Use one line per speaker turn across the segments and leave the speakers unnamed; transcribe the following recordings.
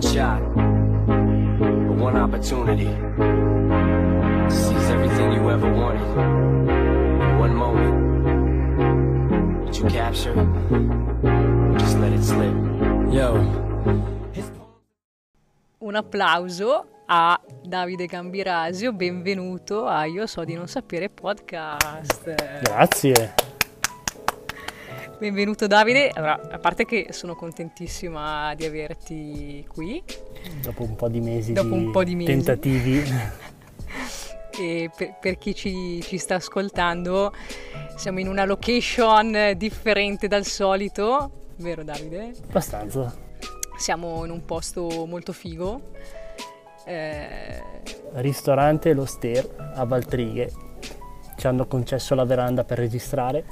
one shot, or one opportunity to seize everything you ever wanted in one moment. Did you capture? Just let it slip? Yo.
Un applauso a Davide Gambirasio, benvenuto a Io so di non sapere podcast.
Grazie.
Benvenuto Davide, allora, a parte che sono contentissima di averti qui
Dopo un po' di mesi
Dopo
di
un po' di mesi.
tentativi.
e per, per chi ci, ci sta ascoltando siamo in una location differente dal solito, vero Davide?
Abbastanza.
Siamo in un posto molto figo. Eh,
Ristorante Lo Ster a Valtrighe. Ci hanno concesso la veranda per registrare.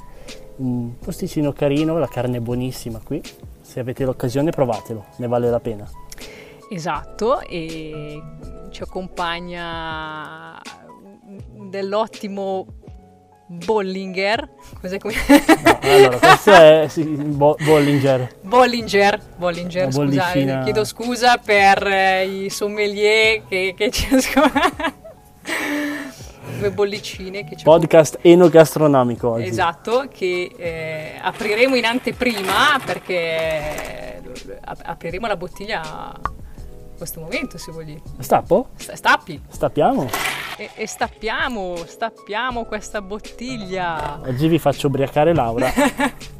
Un posticino carino, la carne è buonissima qui. Se avete l'occasione provatelo, ne vale la pena.
Esatto, e ci accompagna dell'ottimo Bollinger. Cos'è come?
No, allora, questo è sì, Bo- Bollinger.
Bollinger, Bollinger, scusate,
bollicina.
chiedo scusa per eh, i sommelier che, che ci ascoltano. Due bollicine che
Podcast enogastronomico oggi.
Esatto, che eh, apriremo in anteprima perché ap- apriremo la bottiglia in questo momento se vuoi.
Stappo?
Sta- Stappi
Stappiamo?
e, e stappiamo, stappiamo questa bottiglia.
Oggi vi faccio ubriacare Laura.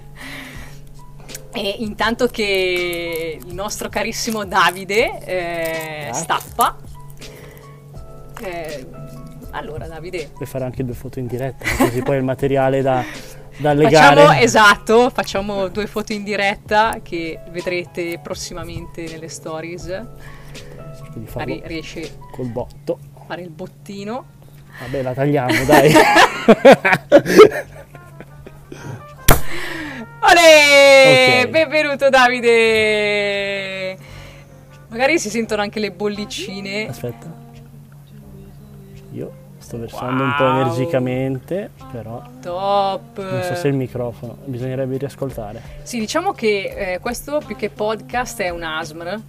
E intanto che il nostro carissimo Davide eh, stappa. eh, allora Davide,
Puoi fare anche due foto in diretta, così poi il materiale da, da legare.
Facciamo, esatto, facciamo due foto in diretta che vedrete prossimamente nelle stories.
Cerco di farlo
Ri- riesce
col botto.
a fare il bottino.
Vabbè, la tagliamo, dai.
Olè!
Ok.
Benvenuto Davide! Magari si sentono anche le bollicine.
Aspetta. Sto versando un po'
Wow.
energicamente, però
Top!
non so se il microfono, bisognerebbe riascoltare.
Sì, diciamo che eh, questo più che podcast è un ASMR.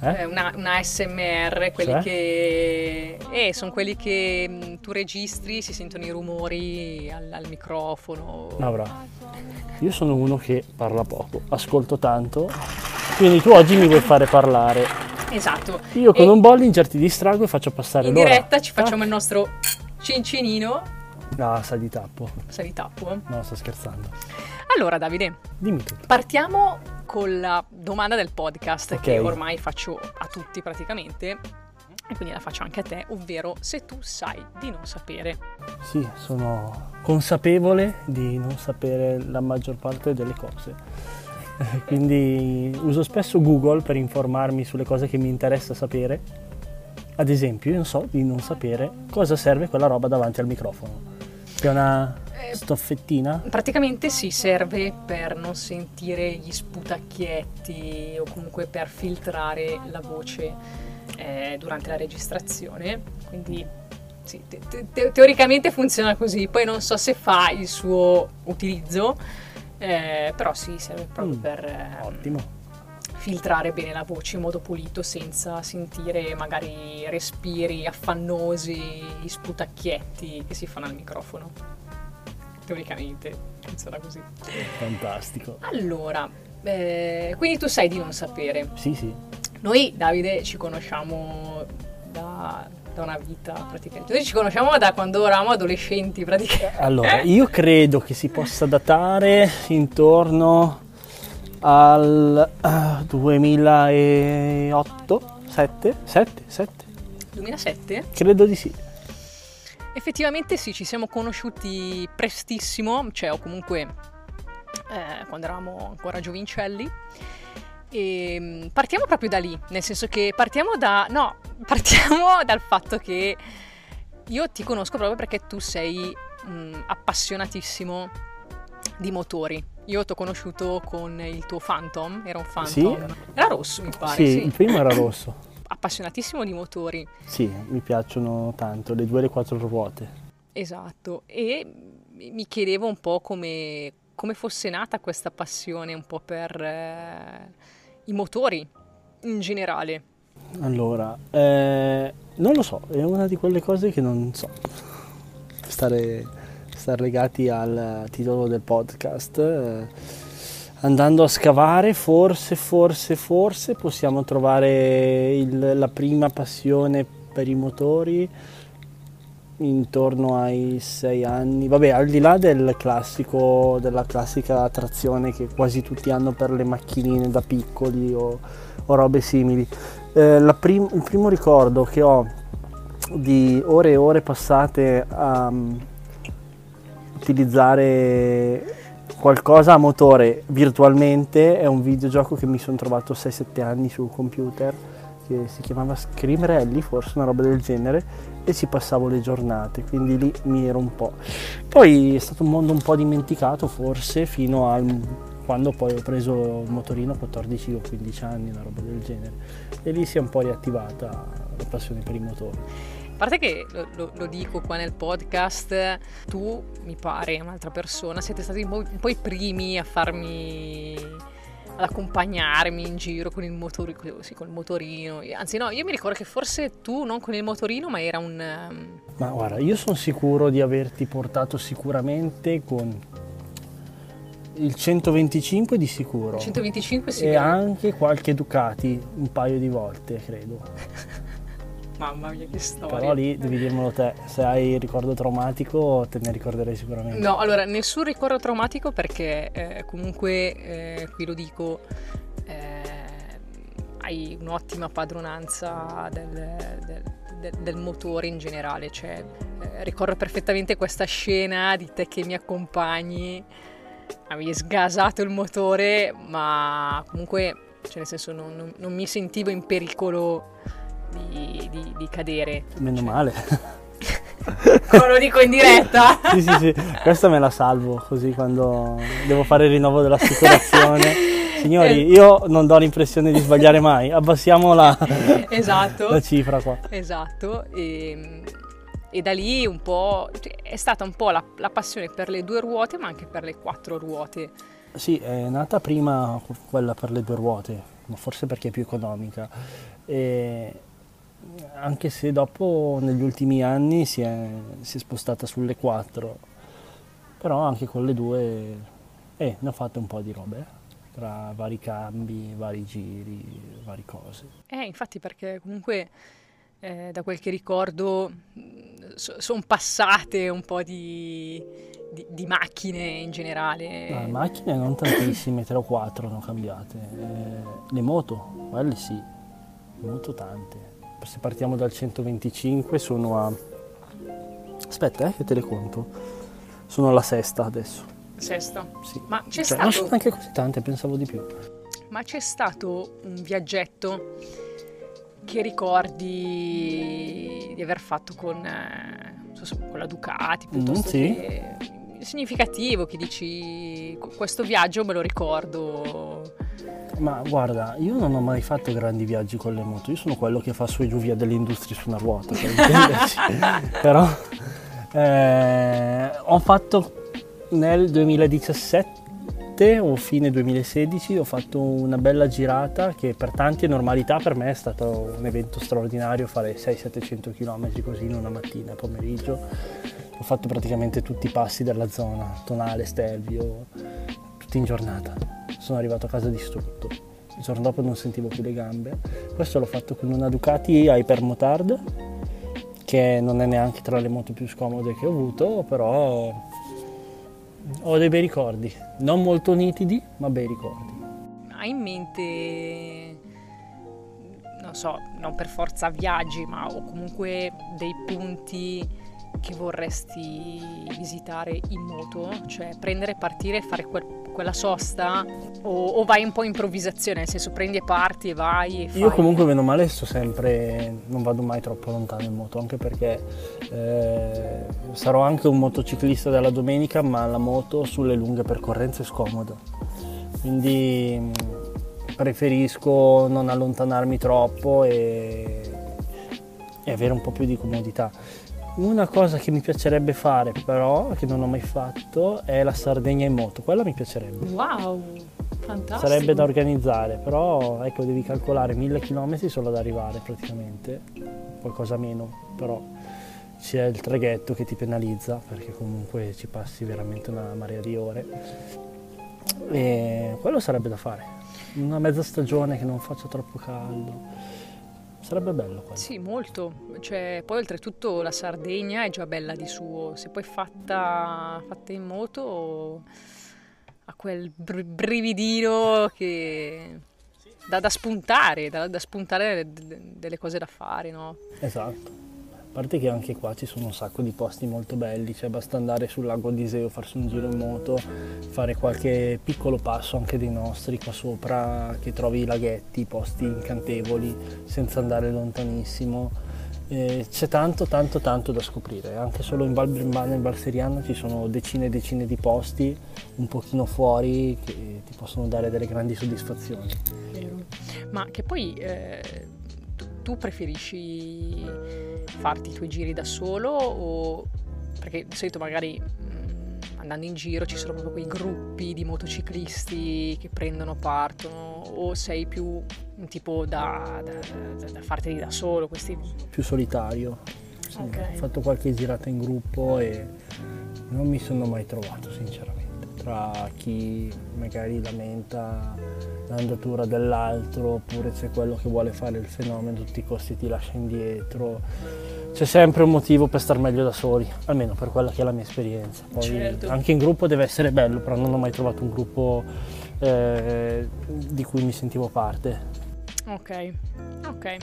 Eh?
Eh, una, una ASMR, quelli
Cioè?
che eh, sono quelli che mh, tu registri, si sentono i rumori al, al microfono.
Laura, io sono uno che parla poco, ascolto tanto, quindi tu oggi mi vuoi fare parlare.
Esatto.
Io con
E
un Bollinger ti distrago e faccio passare
in
l'ora.
diretta ci facciamo
Ah.
il nostro cincinino.
Ah, sa di tappo.
Sa di tappo. eh.
No, sto scherzando.
Allora Davide,
Dimmi tutto.
partiamo con la domanda del podcast
Ok.
che ormai faccio a tutti praticamente. E quindi la faccio anche a te, ovvero se tu sai di non sapere.
Sì, sono consapevole di non sapere la maggior parte delle cose. Quindi uso spesso Google per informarmi sulle cose che mi interessa sapere. Ad esempio, io non so di non sapere cosa serve quella roba davanti al microfono. Che è una
Eh,
stoffettina?
Praticamente si serve per non sentire gli sputacchietti o comunque per filtrare la voce eh, durante la registrazione. Quindi sì, te- te- teoricamente funziona così. Poi non so se fa il suo utilizzo, eh, però sì, serve proprio
Mm,
per ehm, filtrare bene la voce in modo pulito senza sentire magari respiri affannosi, sputacchietti che si fanno al microfono. Teoricamente funziona così.
Fantastico.
Allora, eh, quindi tu sai di non sapere.
Sì, sì.
Noi, Davide, ci conosciamo da, da una vita praticamente. Noi ci conosciamo da quando eravamo adolescenti praticamente.
Allora, io credo che si possa datare intorno al ah, 2008, 7, 7, 7,
2007?
credo di sì.
Effettivamente sì, ci siamo conosciuti prestissimo, cioè o comunque eh, quando eravamo ancora giovincelli. E mm, partiamo proprio da lì, nel senso che partiamo da... no, partiamo dal fatto che io ti conosco proprio perché tu sei mm, appassionatissimo di motori. Io ti ho conosciuto con il tuo Phantom, era un Phantom.
Sì.
Era rosso mi pare,
sì,
sì.
il primo era rosso.
Appassionatissimo di motori.
Sì, mi piacciono tanto, le due e le quattro ruote.
Esatto, e mi mi chiedevo un po' come, come fosse nata questa passione un po' per eh, i motori in generale.
Allora, eh, non lo so, è una di quelle cose che non so. Stare, stare legati al titolo del podcast. eh, andando a scavare, forse, forse, forse possiamo trovare il- la prima passione per i motori intorno ai sei anni. Vabbè, al di là del classico, della classica attrazione che quasi tutti hanno per le macchinine da piccoli o, o robe simili. Eh, prim- il primo ricordo che ho di ore e ore passate a mm, utilizzare qualcosa a motore virtualmente è un videogioco che mi sono trovato 6-7 anni sul computer che si chiamava Scream Rally, forse una roba del genere, e ci passavo le giornate, quindi lì mi ero un po'. Poi è stato un mondo un po' dimenticato forse fino a quando poi ho preso il motorino a 14 o 15 anni, una roba del genere, e lì si è un po' riattivata la passione per i motori.
A parte che lo, lo- lo dico qua nel podcast, tu mi pare, un'altra persona, siete stati un po' i primi a farmi ad accompagnarmi in giro con il, motori- sì, col motorino. Anzi, no, io mi ricordo che forse tu non con il motorino, ma era un. ehm,
Ma guarda, io sono sicuro di averti portato sicuramente con il 125 di sicuro
125 sì.
e anche qualche Ducati un paio di volte, credo.
Mamma mia, che storia.
Però lì devi dirmelo te, se hai ricordo traumatico te ne ricorderai sicuramente.
No, allora, nessun ricordo traumatico perché eh, comunque, eh, qui lo dico, eh, hai un'ottima padronanza del, del- del- del motore in generale, cioè eh, ricordo perfettamente questa scena di te che mi accompagni, avevi sgasato il motore, ma comunque, cioè nel senso non, non- non mi sentivo in pericolo di, di- di cadere.
Meno male.
Come lo dico in diretta.
sì, sì, sì, questa me la salvo così quando devo fare il rinnovo dell'assicurazione. Signori, io non do l'impressione di sbagliare mai, abbassiamo la,
esatto.
la cifra qua.
Esatto, e, e da lì un po' cioè, è stata un po' la, la passione per le due ruote, ma anche per le quattro ruote.
Sì, è nata prima quella per le due ruote, ma forse perché è più economica. E anche se dopo negli ultimi anni si è, si è spostata sulle quattro, però anche con le due eh, ne ho fatte un po' di robe, eh, tra vari cambi, vari giri, varie cose.
Eh, infatti perché comunque eh, da quel che ricordo sono passate un po' di, di- di macchine in generale.
No, le macchine non tantissime, tre o quattro ne ho cambiate. Eh, le moto, quelle sì, le moto tante. Se partiamo dal 125 sono a... Aspetta, eh, che te le conto. Sono alla sesta adesso.
Sesta.
Sì.
Ma c'è
Cioè, non
stato...
sono neanche così tante, pensavo di più.
Ma c'è stato un viaggetto che ricordi di aver fatto con, eh, non so con la Ducati piuttosto
Mm, sì.
che significativo che dici "Qu- questo viaggio me lo ricordo
Ma guarda, io non ho mai fatto grandi viaggi con le moto, io sono quello che fa su e giù via delle industrie su una ruota, per intenderci. Però eh, ho fatto nel 2017 o fine 2016 ho fatto una bella girata che per tanti è normalità, per me è stato un evento straordinario fare 600-700 km così in una mattina e pomeriggio. Ho fatto praticamente tutti i passi della zona, Tonale, Stelvio, tutti in giornata. Sono arrivato a casa distrutto. Il giorno dopo non sentivo più le gambe. Questo l'ho fatto con una Ducati Hypermotard, che non è neanche tra le moto più scomode che ho avuto, però ho dei bei ricordi. Non molto nitidi, ma bei ricordi.
hai in mente non so non per forza viaggi ma o comunque dei punti che vorresti visitare in moto cioè prendere partire e fare quel- quella sosta o, o vai un po' improvvisazione nel senso prendi e parti e vai e
Io comunque meno male sto sempre, non vado mai troppo lontano in moto, anche perché eh, sarò anche un motociclista della domenica, ma la moto sulle lunghe percorrenze è scomoda. Quindi mh, preferisco non allontanarmi troppo e, e avere un po' più di comodità. Una cosa che mi piacerebbe fare però, che non ho mai fatto, è la Sardegna in moto. Quella mi piacerebbe.
wow Fantastico.
Sarebbe da organizzare, però ecco devi calcolare mille chilometri solo ad arrivare praticamente, qualcosa meno, però c'è il traghetto che ti penalizza perché comunque ci passi veramente una marea di ore e quello sarebbe da fare, una mezza stagione che non faccia troppo caldo. Sarebbe bello quello.
Sì, molto. Cioè, poi oltretutto la Sardegna è già bella di suo. Se poi fatta, fatta in moto ha quel br- brividino che da, da spuntare, da, da spuntare delle, delle cose da fare, no?
Esatto. Parte che anche qua ci sono un sacco di posti molto belli, cioè basta andare sul lago di Iseo, farsi un giro in moto, fare qualche piccolo passo anche dei nostri qua sopra, che trovi i laghetti, posti incantevoli, senza andare lontanissimo. Eh, c'è tanto tanto tanto da scoprire, anche solo in Val Brembana e in Val Seriana ci sono decine e decine di posti un pochino fuori che ti possono dare delle grandi soddisfazioni.
Ma che poi eh, tu preferisci farti i tuoi giri da solo o perché di solito magari mh, andando in giro ci sono proprio quei gruppi di motociclisti che prendono partono o sei più un tipo da, da, da farteli da solo questi
Più solitario. Sì,
Ok.
Ho fatto qualche girata in gruppo e non mi sono mai trovato sinceramente. Tra chi magari lamenta l'andatura dell'altro oppure c'è quello che vuole fare il fenomeno a tutti i costi ti lascia indietro. C'è sempre un motivo per star meglio da soli, almeno per quella che è la mia esperienza. Poi
Certo.
anche in gruppo deve essere bello, però non ho mai trovato un gruppo eh, di cui mi sentivo parte.
Ok, ok,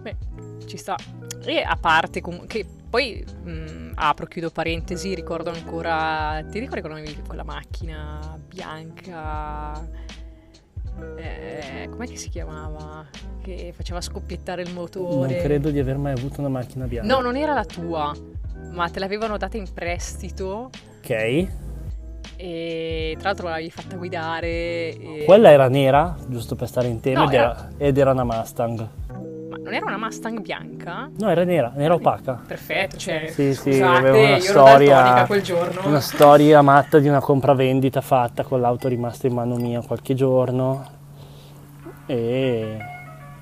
beh, ci sta. E a parte comunque, che poi mh, apro, chiudo parentesi, ricordo ancora, ti ricordi quando avevi quella macchina bianca, eh, com'è che si chiamava? Che faceva scoppiettare il
Non
motore.
credo di aver mai avuto una macchina bianca.
No, non era la tua, ma te l'avevano data in prestito
Ok.
e tra l'altro l'avevi fatta guidare. E...
Quella era nera, giusto per stare in tema,
No,
ed, era, ed era una Mustang.
Non era una Mustang bianca?
No, era nera, nera opaca.
Perfetto, cioè,
Sì, sì,
scusate,
aveva una
io ero
storia,
daltonica quel giorno.
una storia matta di una compravendita fatta con l'auto rimasta in mano mia qualche giorno. E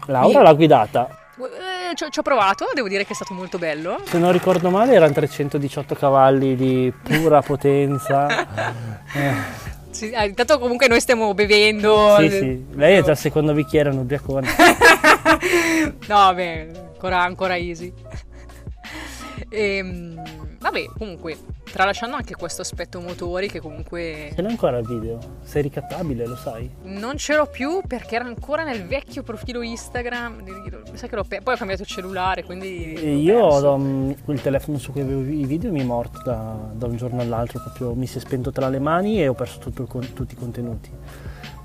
Laura
Mi-
l'ha guidata.
Eh, ci, ho- ci ho provato, devo dire che è stato molto bello.
Se non ricordo male erano 318 cavalli di pura potenza. Eh,
Sì, ah, intanto comunque noi stiamo bevendo.
sì, sì. Lei è già al secondo bicchiere, un ubriacone.
no, beh, ancora, ancora easy. Ehm, vabbè, comunque, tralasciando anche questo aspetto motori che comunque
Ce l'hai ancora il video? Sei ricattabile, lo sai?
non ce l'ho più perché era ancora nel vecchio profilo Instagram. Mi sa che l'ho pe- poi ho cambiato cellulare, quindi...
E
l'ho
io
perso.
um, il telefono su cui avevo i video mi è morto da, da un giorno all'altro, proprio mi si è spento tra le mani e ho perso il con- tutti i contenuti.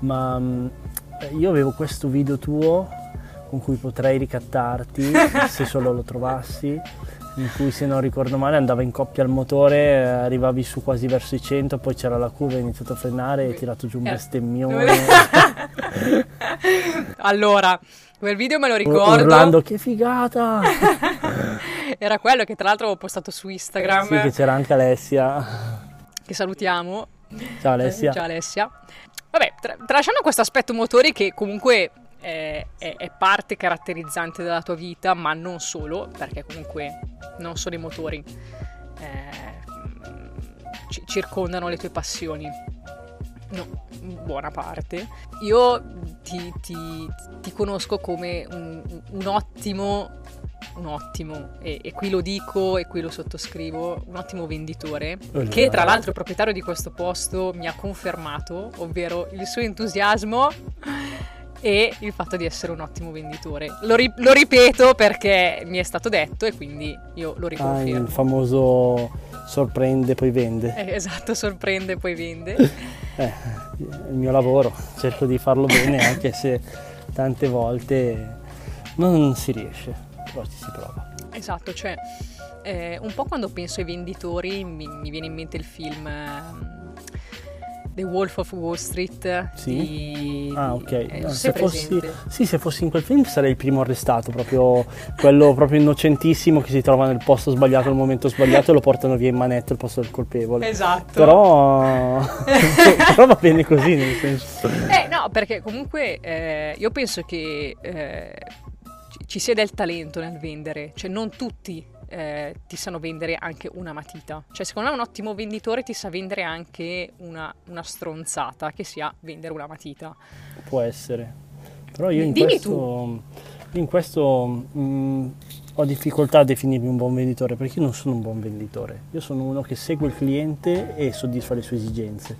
Ma um, io avevo questo video tuo con cui potrei ricattarti se solo lo trovassi, in cui se non ricordo male andava in coppia al motore, eh, arrivavi su quasi verso i 100, poi c'era la curva, hai iniziato a frenare e hai tirato giù un
Eh.
bestemmione.
allora, quel video me lo ricordo.
Urlando che figata!
Era quello che tra l'altro ho postato su Instagram.
Sì, che c'era anche Alessia.
che salutiamo.
Ciao Alessia.
Ciao Alessia. Vabbè, tra- tralasciando questo aspetto motori che comunque è, è- è parte caratterizzante della tua vita, ma non solo, perché comunque non solo i motori eh, ci- circondano le tue passioni. No, buona parte. Io ti, ti- ti conosco come un, un ottimo, un ottimo, e, e qui lo dico e qui lo sottoscrivo, un ottimo venditore, che tra l'altro il proprietario di questo posto mi ha confermato, ovvero il suo entusiasmo e il fatto di essere un ottimo venditore. Lo, ri- lo ripeto perché mi è stato detto e quindi io lo
Ah,
riconfermo.
il famoso sorprende poi vende.
Eh, esatto, sorprende poi vende.
Eh, il mio lavoro, cerco di farlo bene anche se tante volte non si riesce, però ci si prova.
Esatto, cioè eh, un po' quando penso ai venditori mi, mi viene in mente il film ehm, The Wolf of Wall Street.
Sì?
Di...
Ah, ok.
Eh,
No,
sei
se fossi, sì, se fossi in quel film sarei il primo arrestato, proprio quello proprio innocentissimo che si trova nel posto sbagliato al momento sbagliato e lo portano via in manetta al posto del colpevole.
Esatto.
Però, però va bene così, nel senso.
Eh no, perché comunque eh, io penso che eh, ci sia del talento nel vendere, cioè non tutti eh, ti sanno vendere anche una matita. Cioè secondo me un ottimo venditore ti sa vendere anche una, una stronzata che sia vendere una matita.
Può essere. Però io in
Dimmi
questo, in questo mm, ho difficoltà a definirmi un buon venditore perché io non sono un buon venditore. Io sono uno che segue il cliente e soddisfa le sue esigenze.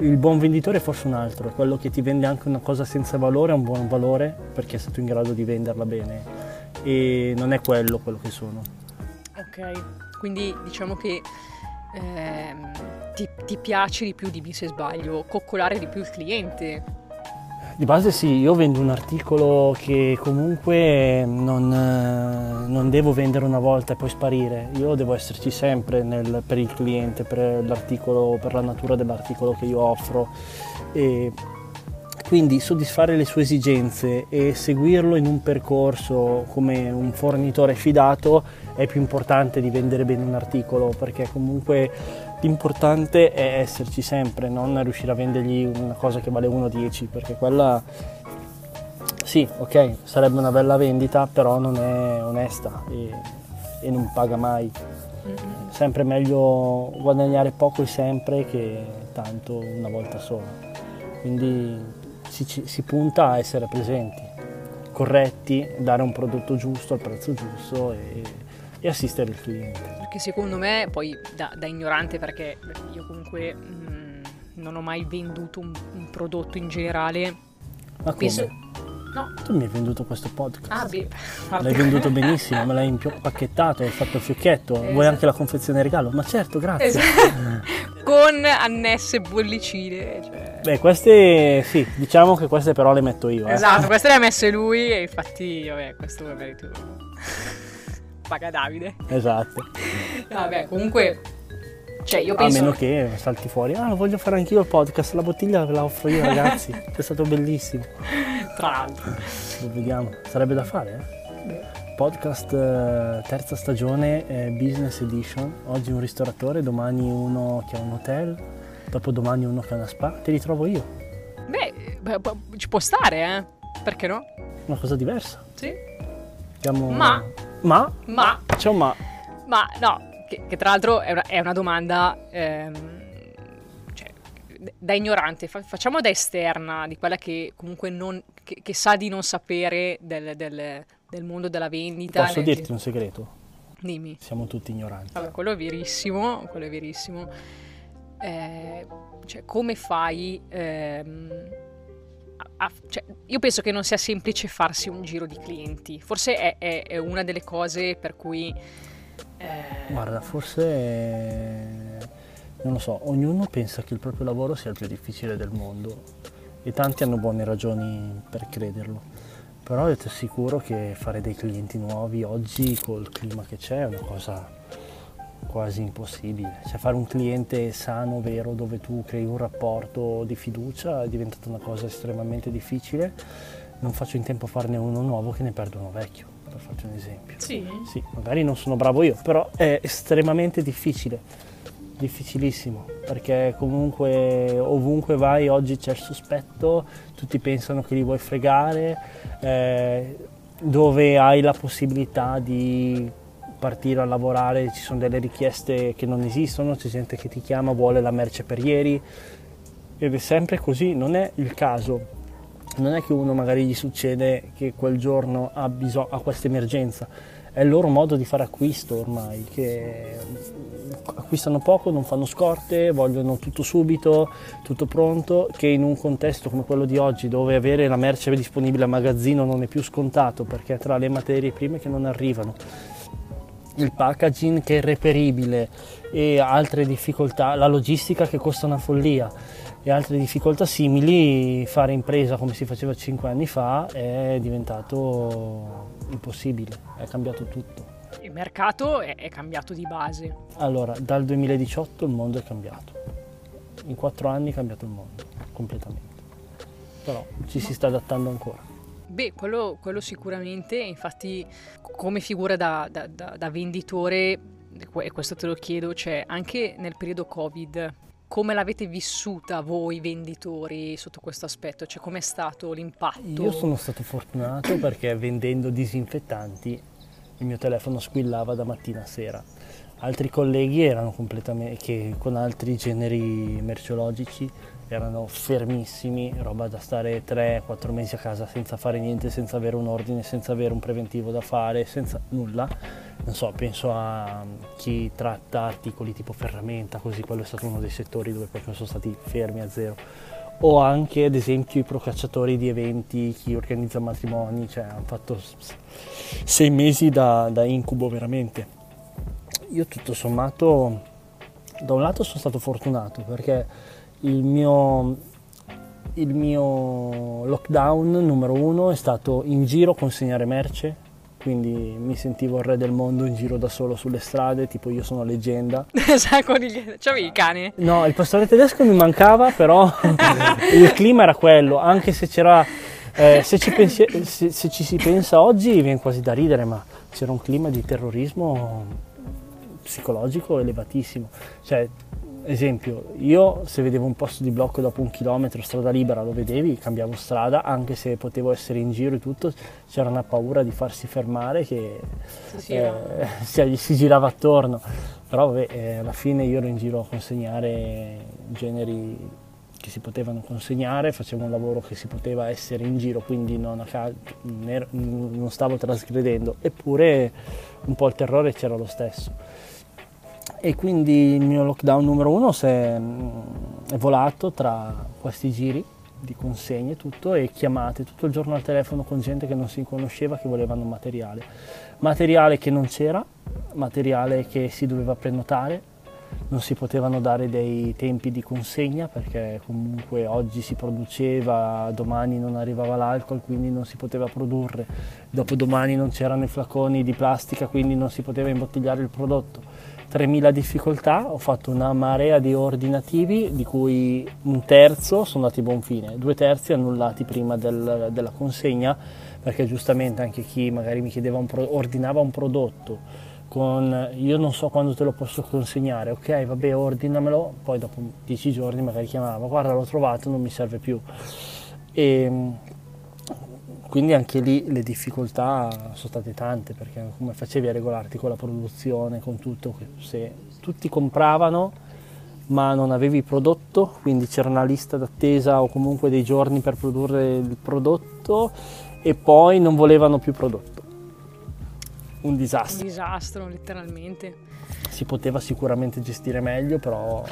Il buon venditore è forse un altro, quello che ti vende anche una cosa senza valore a un buon valore perché è stato in grado di venderla bene. E non è quello quello che sono.
Ok, quindi diciamo che ehm, ti, ti piace di più, dimmi se sbaglio, coccolare di più il cliente.
Di base sì, io vendo un articolo che comunque non, eh, non devo vendere una volta e poi sparire, io devo esserci sempre nel- per il cliente, per l'articolo, per la natura dell'articolo che io offro. E quindi soddisfare le sue esigenze e seguirlo in un percorso come un fornitore fidato è più importante di vendere bene un articolo perché comunque l'importante è esserci sempre, non riuscire a vendergli una cosa che vale 1,10 perché quella sì, ok, sarebbe una bella vendita, però non è onesta e, e non paga mai. Sempre meglio guadagnare poco e sempre che tanto una volta sola. Quindi si, si punta a essere presenti, corretti, dare un prodotto giusto al prezzo giusto e, e assistere il cliente.
Perché secondo me, poi da, da ignorante, perché io comunque mm, non ho mai venduto un, un prodotto in generale.
Ma come?
Penso- No.
Tu mi hai venduto questo podcast.
Ah, beh,
L'hai venduto benissimo, me l'hai impacchettato, hai fatto il fiocchetto. Vuoi
Esatto.
anche la confezione regalo? Ma certo, grazie.
Esatto. Con annesse bollicine. Cioè.
Beh, queste sì, diciamo che queste però le metto io. eh.
Esatto, queste le ha messe lui e infatti, vabbè, questo magari tu. Paga Davide.
Esatto.
Vabbè, comunque. Cioè, io
A
penso.
meno che salti fuori. Ah, lo voglio fare anch'io il podcast. La bottiglia ve la offro io, ragazzi. è stato bellissimo.
Tra l'altro.
Lo vediamo. Sarebbe da fare, eh? Podcast eh, terza stagione, eh, business edition. Oggi un ristoratore, domani uno che ha un hotel, dopodomani uno che ha una spa. Te li trovo io.
Beh, beh, beh, ci può stare, eh? Perché no?
Una cosa diversa.
Sì.
Chiamo-
Ma-
Ma?
Ma.
C'è un ma.
Ma no, che, che tra l'altro è una, è una domanda ehm, cioè, da ignorante, Fa- facciamo da esterna, di quella che comunque non, che, che sa di non sapere del, del- del mondo della vendita.
Posso
del-
dirti un segreto?
Dimmi.
Siamo tutti ignoranti.
Vabbè, quello è verissimo, quello è verissimo. Eh, cioè, come fai... ehm, a- cioè, io penso che non sia semplice farsi un giro di clienti. Forse è, è- è una delle cose per cui... eh,
Guarda, forse non lo so, ognuno pensa che il proprio lavoro sia il più difficile del mondo e tanti hanno buone ragioni per crederlo. Però io ti assicuro che fare dei clienti nuovi oggi col clima che c'è è una cosa quasi impossibile. Cioè fare un cliente sano, vero, dove tu crei un rapporto di fiducia è diventata una cosa estremamente difficile. Non faccio in tempo a farne uno nuovo che ne perdo uno vecchio, per farti un esempio.
sì.
Sì, magari non sono bravo io, però è estremamente difficile, difficilissimo, perché comunque ovunque vai oggi c'è il sospetto, tutti pensano che li vuoi fregare, eh, dove hai la possibilità di partire a lavorare ci sono delle richieste che non esistono, c'è gente che ti chiama, vuole la merce per ieri ed è sempre così, non è il caso non è che uno magari gli succede che quel giorno ha, bisogno, ha questa emergenza, è il loro modo di fare acquisto ormai, che acquistano poco, non fanno scorte, vogliono tutto subito, tutto pronto, che in un contesto come quello di oggi dove avere la merce disponibile a magazzino non è più scontato perché tra le materie prime che non arrivano, il packaging che è irreperibile e altre difficoltà, la logistica che costa una follia e altre difficoltà simili, fare impresa come si faceva cinque anni fa è diventato impossibile, è cambiato tutto.
Il mercato è, cambiato di base.
Allora, dal 2018 il mondo è cambiato. in quattro anni è cambiato il mondo, completamente. Però ci si sta adattando ancora.
Beh, quello, quello sicuramente, infatti come figura da, da, da, da venditore, e questo te lo chiedo, cioè anche nel periodo Covid, come l'avete vissuta voi venditori sotto questo aspetto? Cioè com'è stato l'impatto?
Io sono stato fortunato perché vendendo disinfettanti il mio telefono squillava da mattina a sera. Altri colleghi erano completamente che con altri generi merceologici erano fermissimi, roba da stare 3-4 mesi a casa senza fare niente, senza avere un ordine, senza avere un preventivo da fare, senza nulla. Non so, penso a chi tratta articoli tipo ferramenta, così quello è stato uno dei settori dove proprio sono stati fermi a zero. O anche ad esempio i procacciatori di eventi, chi organizza matrimoni, cioè hanno fatto sei mesi da, da incubo veramente. Io tutto sommato, da un lato sono stato fortunato perché il mio, il mio lockdown numero uno è stato in giro consegnare merce, quindi mi sentivo il re del mondo in giro da solo sulle strade, tipo io sono leggenda.
C'avevi il cane?
No, il pastore tedesco mi mancava, però il clima era quello, anche se c'era... Eh, se, ci pensi, se, se ci si pensa oggi viene quasi da ridere, ma c'era un clima di terrorismo psicologico elevatissimo. Cioè, esempio, io se vedevo un posto di blocco dopo un chilometro, strada libera, lo vedevi, cambiavo strada, anche se potevo essere in giro e tutto, c'era una paura di farsi fermare che
Sì,
eh, si, si girava attorno. Però vabbè, eh, alla fine io ero in giro a consegnare generi che si potevano consegnare, facevo un lavoro che si poteva essere in giro, quindi non, ero- non stavo trasgredendo, eppure un po' il terrore c'era lo stesso. E quindi il mio lockdown numero uno è, è volato tra questi giri di consegne e tutto e chiamate tutto il giorno al telefono con gente che non si conosceva che volevano materiale. Materiale che non c'era, materiale che si doveva prenotare, non si potevano dare dei tempi di consegna perché comunque oggi si produceva, domani non arrivava l'alcol, quindi non si poteva produrre, dopodomani non c'erano i flaconi di plastica, quindi non si poteva imbottigliare il prodotto. 3.000 difficoltà, ho fatto una marea di ordinativi di cui un terzo sono andati a buon fine, due terzi annullati prima del- della consegna perché giustamente anche chi magari mi chiedeva un pro- ordinava un prodotto con io non so quando te lo posso consegnare, ok vabbè ordinamelo, poi dopo 10 giorni magari chiamava, guarda l'ho trovato, non mi serve più. E, quindi anche lì le difficoltà sono state tante perché come facevi a regolarti con la produzione, con tutto, se tutti compravano ma non avevi prodotto, quindi c'era una lista d'attesa o comunque dei giorni per produrre il prodotto e poi non volevano più prodotto. Un
Un
disastro.
disastro, letteralmente.
Si poteva sicuramente gestire meglio, però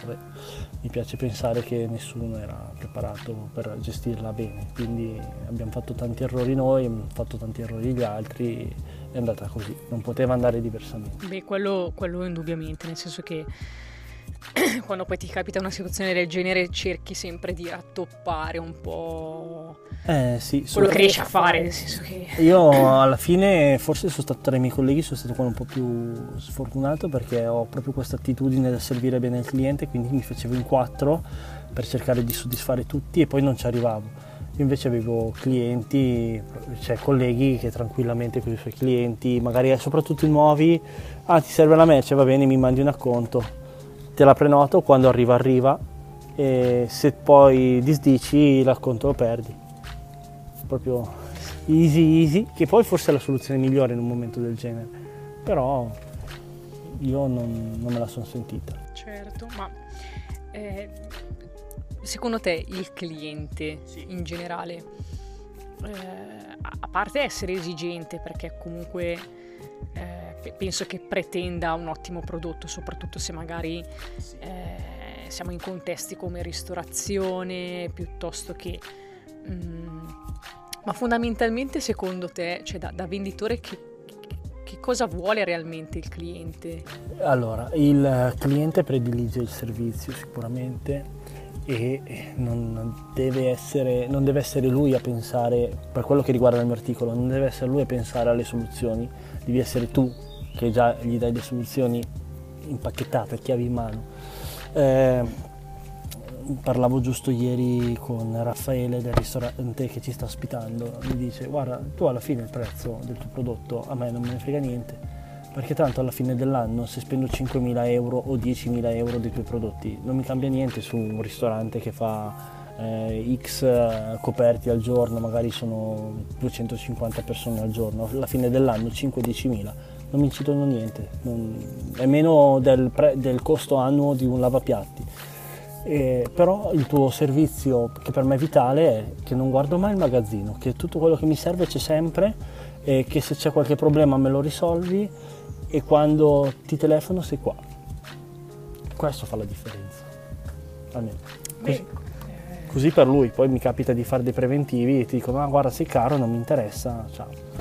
mi piace pensare che nessuno era preparato per gestirla bene, quindi abbiamo fatto tanti errori noi, abbiamo fatto tanti errori gli altri, è andata così, non poteva andare diversamente.
Beh, quello, quello indubbiamente, nel senso che quando poi ti capita una situazione del genere cerchi sempre di rattoppare un po'
Eh sì,
quello che riesci a fare, nel senso che...
Io alla fine forse sono stato tra i miei colleghi, sono stato quello un po' più sfortunato perché ho proprio questa attitudine da servire bene il cliente, quindi mi facevo in quattro per cercare di soddisfare tutti e poi non ci arrivavo. Io invece avevo clienti, cioè colleghi che tranquillamente con i suoi clienti, magari soprattutto i nuovi, ah ti serve la merce, va bene, mi mandi un acconto, te la prenoto, quando arriva arriva e se poi disdici l'acconto lo perdi. Proprio easy easy, che poi forse è la soluzione migliore in un momento del genere, però io non, non me la sono sentita.
Certo, ma eh, secondo te il cliente in generale, eh, a parte essere esigente perché comunque eh, pe- penso che pretenda un ottimo prodotto, soprattutto se magari eh, siamo in contesti come ristorazione piuttosto che... mm, ma fondamentalmente secondo te, cioè da, da venditore, che, che cosa vuole realmente il cliente?
Allora, il cliente predilige il servizio sicuramente e non deve, essere, non deve essere lui a pensare, per quello che riguarda il mio articolo, non deve essere lui a pensare alle soluzioni, devi essere tu che già gli dai le soluzioni impacchettate, chiavi in mano. Eh, parlavo giusto ieri con Raffaele del ristorante che ci sta ospitando, mi dice guarda tu alla fine il prezzo del tuo prodotto a me non me ne frega niente, perché tanto alla fine dell'anno se spendo 5.000 euro o 10.000 euro dei tuoi prodotti non mi cambia niente su un ristorante che fa eh, X eh, coperti al giorno, magari sono 250 persone al giorno, alla fine dell'anno 5-10.000 non mi incidono niente, non, è meno del, pre, del, costo annuo di un lavapiatti. Eh, però il tuo servizio che per me è vitale è che non guardo mai il magazzino, che tutto quello che mi serve c'è sempre e che se c'è qualche problema me lo risolvi e quando ti telefono sei qua. Questo fa la differenza. Almeno. Così, così per lui, poi mi capita di fare dei preventivi e ti dicono ah guarda sei caro, non mi interessa, ciao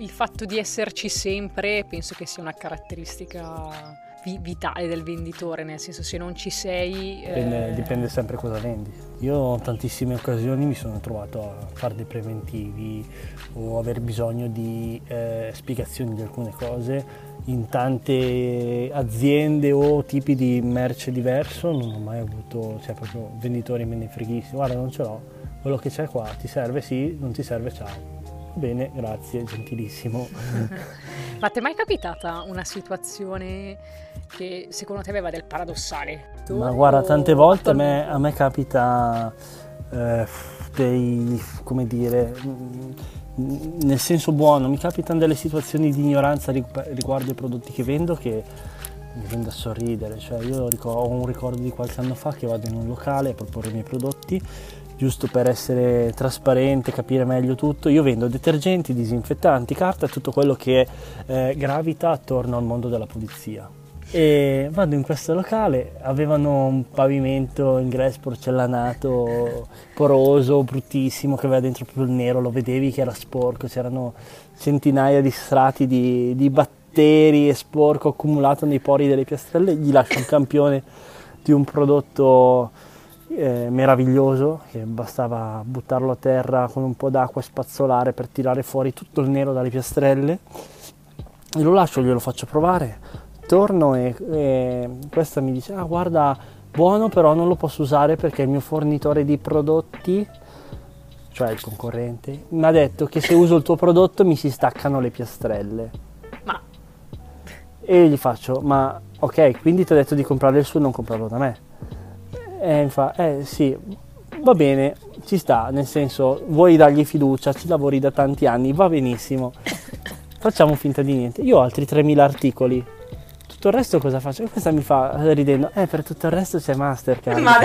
il fatto di esserci sempre penso che sia una caratteristica vitale del venditore, nel senso se non ci sei...
Dipende, eh... dipende sempre cosa vendi. Io in tantissime occasioni mi sono trovato a fare dei preventivi o aver bisogno di eh, spiegazioni di alcune cose in tante aziende o tipi di merce diverso non ho mai avuto, cioè proprio venditori me ne freghissimi, guarda non ce l'ho, quello che c'è qua ti serve sì, non ti serve ciao Bene, grazie, gentilissimo.
Ma ti è mai capitata una situazione che secondo te aveva del paradossale?
Tu Ma guarda, tante volte a me, a me capita eh, dei, come dire, mm, nel senso buono, mi capitano delle situazioni di ignoranza riguardo i prodotti che vendo che mi viene da sorridere, cioè io ho un ricordo di qualche anno fa che vado in un locale a proporre i miei prodotti giusto per essere trasparente, capire meglio tutto, io vendo detergenti, disinfettanti, carta, tutto quello che eh, gravita attorno al mondo della pulizia. E vado in questo locale, avevano un pavimento ingresso porcellanato, poroso, bruttissimo, che aveva dentro proprio il nero, lo vedevi che era sporco, c'erano centinaia di strati di, di batteri e sporco accumulato nei pori delle piastrelle, gli lascio un campione di un prodotto eh, meraviglioso che bastava buttarlo a terra con un po' d'acqua e spazzolare per tirare fuori tutto il nero dalle piastrelle. E lo lascio, glielo faccio provare torno e, e questa mi dice ah guarda buono però non lo posso usare perché il mio fornitore di prodotti cioè il concorrente mi ha detto che se uso il tuo prodotto mi si staccano le piastrelle
ma
e gli faccio ma ok quindi ti ho detto di comprare il suo e non comprarlo da me e mi fa, eh sì, va bene, ci sta, nel senso, vuoi dargli fiducia, ci lavori da tanti anni, va benissimo. Facciamo finta di niente. Io ho altri 3000 articoli. Tutto il resto cosa faccio? questa mi fa ridendo, eh per tutto il resto c'è Mastercard. Ma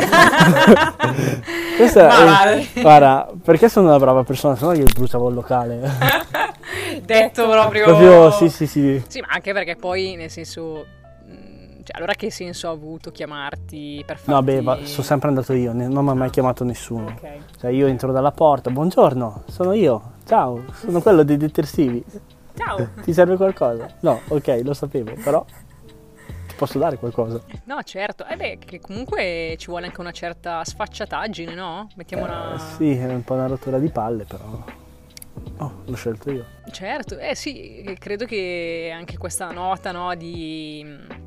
Questa Ma è, guarda, perché sono una brava persona, se no io bruciavo il locale.
Detto proprio.
Proprio sì, sì, sì.
Sì, ma anche perché poi nel senso cioè, allora che senso ha avuto chiamarti per farti...
No, beh, ma sono sempre andato io, non mi ha mai chiamato nessuno. Okay. Cioè, io entro dalla porta, buongiorno, sono io, ciao, sono quello dei detersivi.
Ciao.
Ti serve qualcosa? No, ok, lo sapevo, però posso dare qualcosa.
No, certo. Eh beh, che comunque ci vuole anche una certa sfacciataggine, no? Mettiamola...
Eh, sì, è un po' una rottura di palle, però... Oh, l'ho scelto io.
Certo, eh sì, credo che anche questa nota, no, di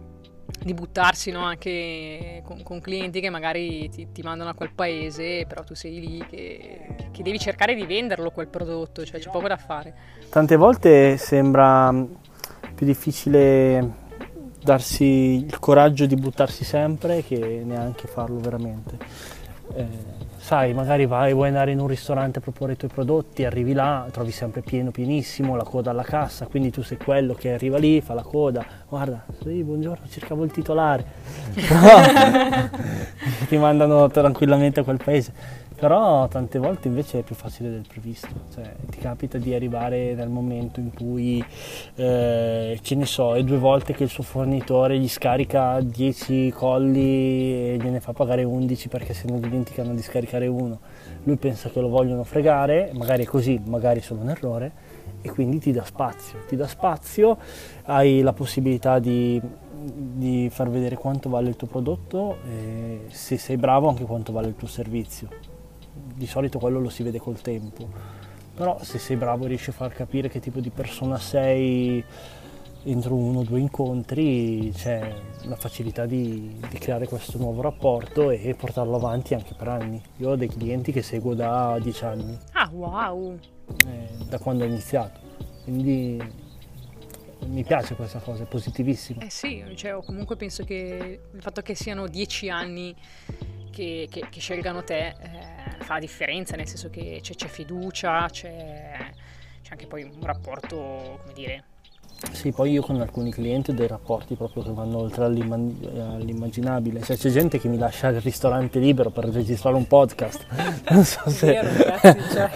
di buttarsi no, anche con, con, clienti che magari ti, ti, mandano a quel paese, però tu sei lì che, che, devi cercare di venderlo quel prodotto, cioè c'è poco da fare.
Tante volte sembra più difficile darsi il coraggio di buttarsi sempre che neanche farlo veramente. Eh, sai, magari vai, vuoi andare in un ristorante a proporre i tuoi prodotti, arrivi là, trovi sempre pieno, pienissimo, la coda alla cassa, quindi tu sei quello che arriva lì, fa la coda, guarda, sì, buongiorno, cercavo il titolare, ti mandano tranquillamente a quel paese però tante volte invece è più facile del previsto, cioè, ti capita di arrivare nel momento in cui, eh, ce ne so, è due volte che il suo fornitore gli scarica 10 colli e gliene fa pagare 11 perché se ne dimenticano di scaricare uno, lui pensa che lo vogliono fregare, magari è così, magari è solo un errore e quindi ti dà spazio, ti dà spazio, hai la possibilità di, di far vedere quanto vale il tuo prodotto e se sei bravo anche quanto vale il tuo servizio di solito quello lo si vede col tempo, però se sei bravo riesci a far capire che tipo di persona sei entro uno o due incontri c'è la facilità di, di, creare questo nuovo rapporto e portarlo avanti anche per anni. Io ho dei clienti che seguo da dieci anni.
Ah, wow!
Eh, da quando ho iniziato. Quindi mi piace questa cosa, è positivissima.
Eh sì, cioè, comunque penso che il fatto che siano dieci anni che, che, che scelgano te eh, fa la differenza, nel senso che c'è, c'è fiducia, c'è, c'è anche poi un rapporto, come dire,
sì, poi io con alcuni clienti ho dei rapporti proprio che vanno oltre all'immaginabile. Cioè, c'è gente che mi lascia il ristorante libero per registrare un podcast. Non so se.
Vero, ragazzi, cioè.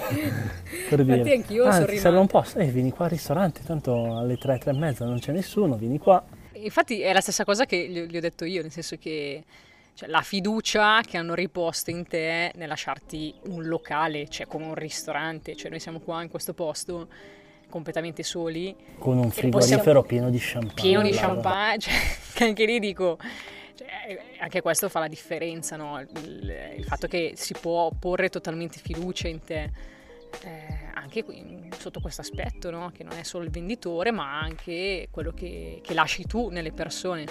per dire.
Infatti anch'io
ah,
sono
serve un posto, eh, vieni qua al ristorante, tanto alle tre, tre e mezza non c'è nessuno, vieni qua.
Infatti è la stessa cosa che gli ho detto io, nel senso che cioè, la fiducia che hanno riposto in te nel lasciarti un locale, cioè come un ristorante, cioè noi siamo qua in questo posto completamente soli.
Con un frigorifero pieno di champagne.
Pieno di champagne, cioè, che anche lì dico, cioè, anche questo fa la differenza, no? il, il, fatto che si può porre totalmente fiducia in te. Eh, anche qui, sotto questo aspetto, no? che non è solo il venditore, ma anche quello che, che lasci tu nelle persone.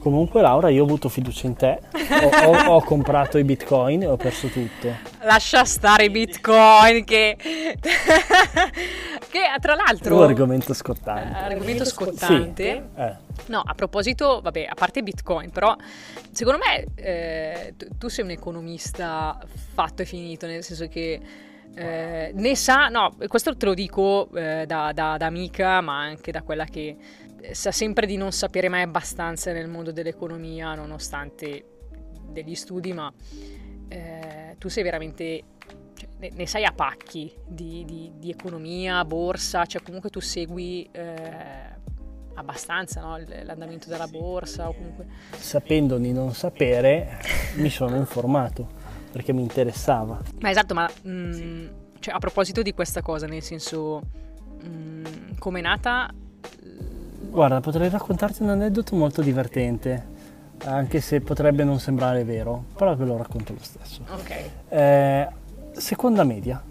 Comunque Laura, io ho avuto fiducia in te, ho, ho, ho, comprato i bitcoin e ho perso tutto.
Lascia stare i bitcoin che... che tra l'altro...
Un argomento scottante. Uh,
argomento scottante.
Sì. Eh.
No, a proposito, vabbè, a parte bitcoin, però secondo me eh, tu sei un economista fatto e finito, nel senso che... Eh, ne sa, no, questo te lo dico eh, da, da, da amica, ma anche da quella che sa sempre di non sapere mai abbastanza nel mondo dell'economia, nonostante degli studi, ma eh, tu sei veramente, cioè, ne, ne, sai a pacchi di, di, di, economia, borsa, cioè comunque tu segui eh, abbastanza no? l'andamento della borsa o comunque...
Sapendo di non sapere, mi sono informato perché mi interessava.
Ma esatto, ma mh, mm, cioè, a proposito di questa cosa, nel senso, mm, come è nata
Guarda, potrei raccontarti un aneddoto molto divertente, anche se potrebbe non sembrare vero, però ve lo racconto lo stesso.
Ok.
Eh, seconda media.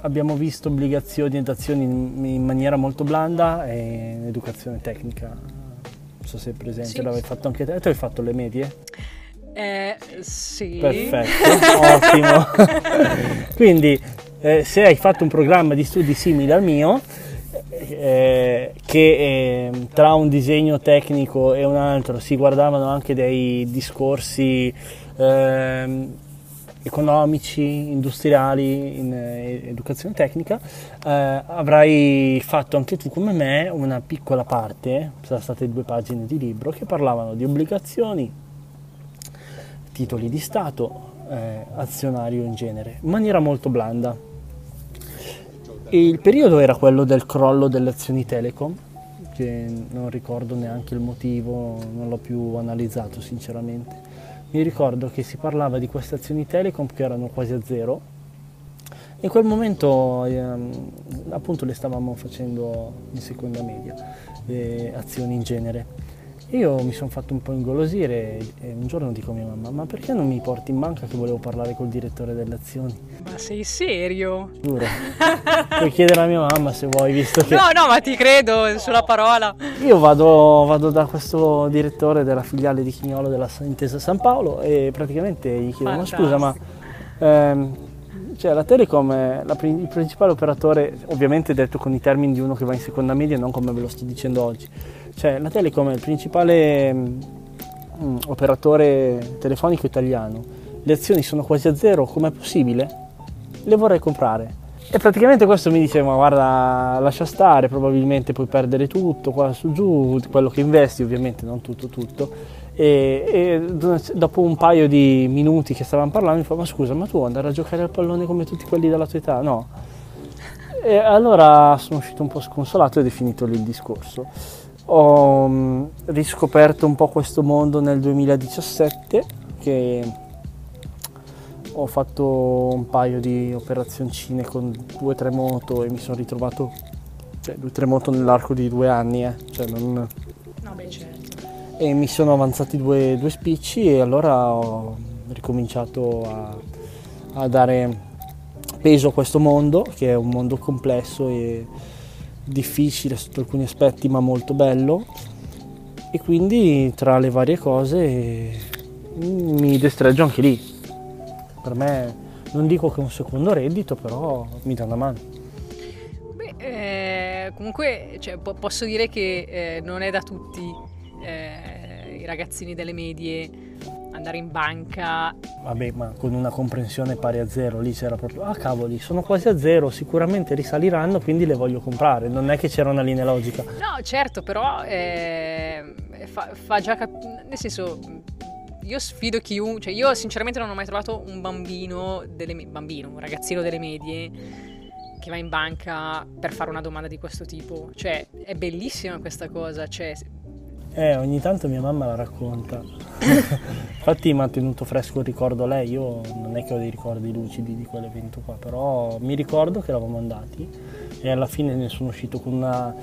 Abbiamo visto obbligazioni ed azioni in, in maniera molto blanda e in educazione tecnica. Non so se è presente, sì. l'avevi fatto anche te. Tu hai fatto le medie?
Eh, sì.
Perfetto, ottimo. Quindi, eh, se hai fatto un programma di studi simile al mio, eh, che eh, tra un disegno tecnico e un altro si guardavano anche dei discorsi eh, economici, industriali in eh, educazione tecnica, eh, avrai fatto anche tu come me una piccola parte, sono state due pagine di libro, che parlavano di obbligazioni, titoli di Stato, eh, azionario in genere, in maniera molto blanda e il periodo era quello del crollo delle azioni Telecom, che non ricordo neanche il motivo, non l'ho più analizzato sinceramente. Mi ricordo che si parlava di queste azioni Telecom che erano quasi a zero. In quel momento ehm, appunto le stavamo facendo in seconda media, le azioni in genere io mi sono fatto un po' ingolosire e un giorno dico a mia mamma, ma perché non mi porti in banca che volevo parlare col direttore delle azioni?
Ma sei serio?
Giuro. Puoi chiedere a mia mamma se vuoi, visto che...
No, no, ma ti credo, sulla parola.
Io vado, vado da questo direttore della filiale di Chignolo della Intesa San Paolo e praticamente gli chiedo, ma scusa, ma... Ehm, cioè la Telecom è la, il principale operatore, ovviamente detto con i termini di uno che va in seconda media, non come ve lo sto dicendo oggi cioè, la Telecom è il principale mh, mm, operatore telefonico italiano. Le azioni sono quasi a zero, com'è possibile? Le vorrei comprare. E praticamente questo mi dice, ma guarda, lascia stare, probabilmente puoi perdere tutto, qua su giù, quello che investi ovviamente, non tutto tutto. E, e dopo un paio di minuti che stavamo parlando mi fa, ma scusa, ma tu andare a giocare al pallone come tutti quelli della tua età? No. E allora sono uscito un po' sconsolato ed è finito lì il discorso ho mm, riscoperto un po' questo mondo nel 2017 che ho fatto un paio di operazioncine con due o tre moto e mi sono ritrovato cioè due o tre moto nell'arco di due anni eh. cioè non...
no, beh, certo.
e mi sono avanzati due, due spicci e allora ho ricominciato a, a dare peso a questo mondo che è un mondo complesso e difficile sotto alcuni aspetti ma molto bello e quindi tra le varie cose mi destreggio anche lì. Per me non dico che è un secondo reddito, però mi dà una mano.
Beh, eh, comunque cioè, po- posso dire che eh, non è da tutti eh, i ragazzini delle medie andare in banca.
Vabbè, ma con una comprensione pari a zero, lì c'era proprio, ah cavoli, sono quasi a zero, sicuramente risaliranno, quindi le voglio comprare. Non è che c'era una linea logica.
No, certo, però eh, fa, fa, già capire, nel senso, io sfido chiunque, cioè io sinceramente non ho mai trovato un bambino, delle, bambino, un ragazzino delle medie che va in banca per fare una domanda di questo tipo. Cioè, è bellissima questa cosa, cioè,
eh, ogni tanto mia mamma la racconta. Infatti mi ha tenuto fresco il ricordo lei, io non è che ho dei ricordi lucidi di quell'evento qua, però mi ricordo che eravamo andati e alla fine ne sono uscito con una...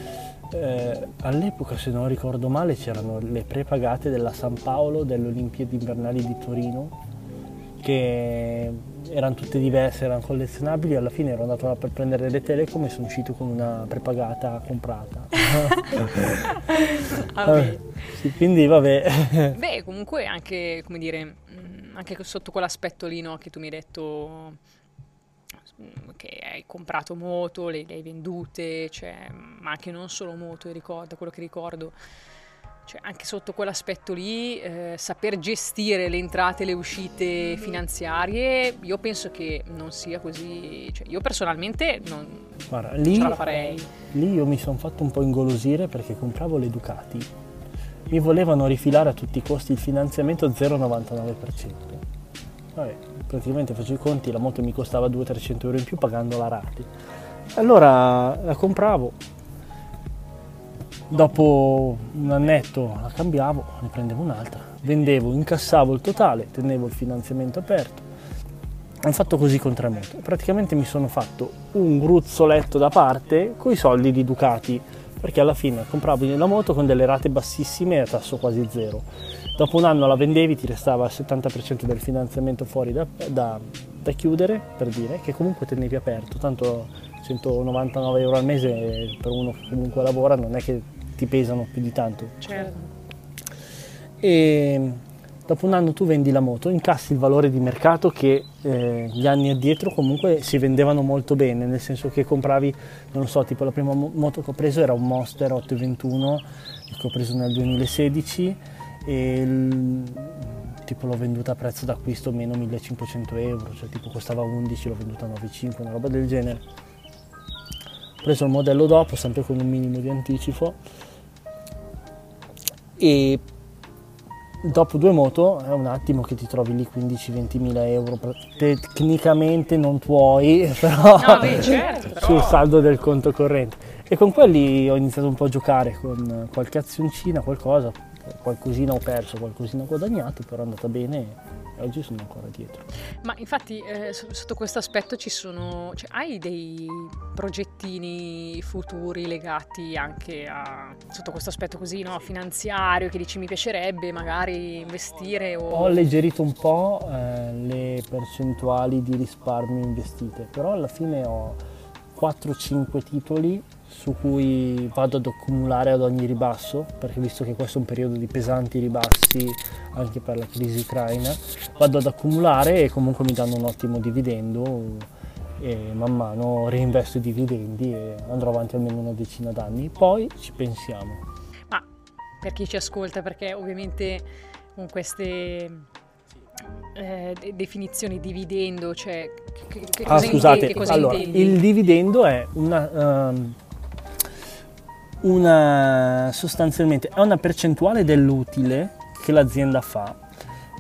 Eh, all'epoca, se non ricordo male, c'erano le prepagate della San Paolo delle Olimpiadi invernali di Torino che erano tutte diverse, erano collezionabili, alla fine ero andato là per prendere le Telecom e sono uscito con una prepagata comprata.
vabbè.
Sì, quindi vabbè.
Beh, comunque anche, come dire, mm, anche sotto quell'aspetto lì no, che tu mi hai detto mm, che hai comprato moto, le, le hai vendute, cioè, ma anche non solo moto, ricordo, quello che ricordo cioè, anche sotto quell'aspetto lì, eh, saper gestire le entrate e le uscite finanziarie, io penso che non sia così. Cioè, io personalmente non
Guarda, lì,
ce la farei.
Lì io mi sono fatto un po' ingolosire perché compravo le Ducati. Mi volevano rifilare a tutti i costi il finanziamento 0,99%. Vabbè, praticamente faccio i conti, la moto mi costava 200-300 euro in più pagando la rate. Allora la compravo, Dopo un annetto la cambiavo, ne prendevo un'altra, vendevo, incassavo il totale, tenevo il finanziamento aperto. Ho fatto così con tre moto. Praticamente mi sono fatto un gruzzoletto da parte con i soldi di Ducati, perché alla fine compravo la moto con delle rate bassissime a tasso quasi zero. Dopo un anno la vendevi, ti restava il 70% del finanziamento fuori da, da, da chiudere, per dire, che comunque tenevi aperto, tanto 199 euro al mese per uno che comunque lavora non è che ti pesano più di tanto.
Certo.
E dopo un anno tu vendi la moto, incassi il valore di mercato che eh, gli anni addietro comunque si vendevano molto bene, nel senso che compravi, non so, tipo la prima moto che ho preso era un Monster 821 che ho preso nel 2016 e il, tipo l'ho venduta a prezzo d'acquisto meno 1500 euro, cioè tipo costava 11, l'ho venduta a 9,5, una roba del genere. Ho preso il modello dopo, sempre con un minimo di anticipo. E dopo due moto è un attimo che ti trovi lì 15-20 mila euro tecnicamente non tuoi però,
no, beh, certo, però...
sul saldo del conto corrente. E con quelli ho iniziato un po' a giocare con qualche azioncina qualcosa qualcosina ho perso qualcosina ho guadagnato però è andata bene oggi sono ancora dietro.
Ma infatti eh, sotto questo aspetto ci sono, cioè, hai dei progettini futuri legati anche a, sotto questo aspetto così, no? finanziario, che dici mi piacerebbe magari investire? O...
Ho alleggerito un po' eh, le percentuali di risparmio investite, però alla fine ho 4-5 titoli su cui vado ad accumulare ad ogni ribasso, perché visto che questo è un periodo di pesanti ribassi anche per la crisi ucraina, vado ad accumulare e comunque mi danno un ottimo dividendo e man mano reinvesto i dividendi e andrò avanti almeno una decina d'anni, poi ci pensiamo.
Ma per chi ci ascolta, perché ovviamente con queste eh, definizioni dividendo, cioè che, che
ah,
cosa
scusate,
intendi, cosa
allora,
intendi?
il dividendo è una, um, una sostanzialmente è una percentuale dell'utile che l'azienda fa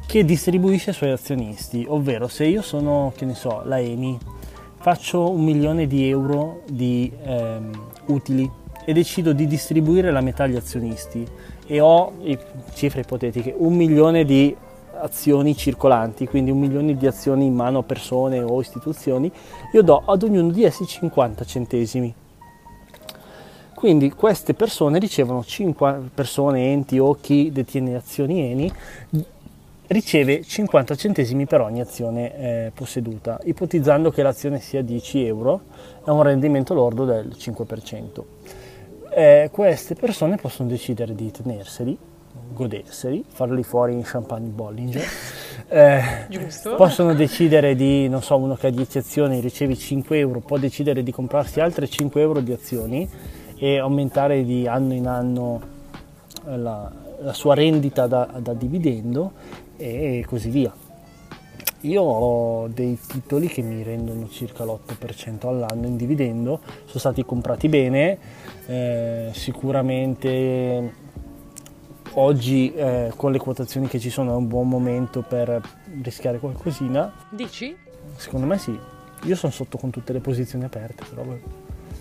che distribuisce ai suoi azionisti, ovvero se io sono, che ne so, la EMI, faccio un milione di euro di ehm, utili e decido di distribuire la metà agli azionisti e ho, cifre ipotetiche, un milione di azioni circolanti, quindi un milione di azioni in mano a persone o istituzioni, io do ad ognuno di essi 50 centesimi. Quindi queste persone ricevono 5 persone, enti o chi detiene azioni ENI, riceve 50 centesimi per ogni azione eh, posseduta, ipotizzando che l'azione sia 10 euro e un rendimento lordo del 5%. Eh, queste persone possono decidere di tenerseli, goderseli, farli fuori in champagne Bollinger. Eh, possono decidere di, non so, uno che ha 10 azioni riceve 5 euro, può decidere di comprarsi altre 5 euro di azioni e aumentare di anno in anno eh, la, la sua rendita da, da dividendo e così via. Io ho dei titoli che mi rendono circa l'8% all'anno in dividendo, sono stati comprati bene, eh, sicuramente oggi eh, con le quotazioni che ci sono è un buon momento per rischiare qualcosina.
Dici?
Secondo me sì. Io sono sotto con tutte le posizioni aperte, però.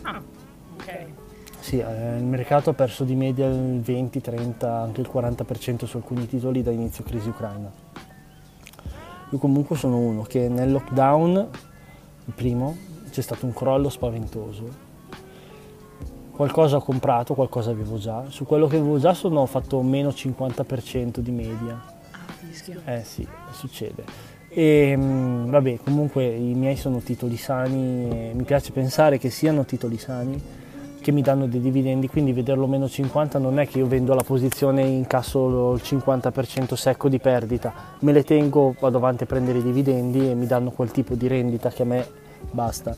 Ah, ok.
Sì, eh, il mercato ha perso di media il 20, 30, anche il 40% su alcuni titoli da inizio crisi ucraina. Io comunque sono uno che nel lockdown, il primo, c'è stato un crollo spaventoso. Qualcosa ho comprato, qualcosa avevo già. Su quello che avevo già sono, ho fatto meno 50% di media.
Ah,
eh sì, succede. E mm, vabbè, comunque i miei sono titoli sani, mi piace pensare che siano titoli sani che mi danno dei dividendi, quindi vederlo meno 50 non è che io vendo la posizione e incasso il 50% secco di perdita, me le tengo, vado avanti a prendere i dividendi e mi danno quel tipo di rendita che a me basta.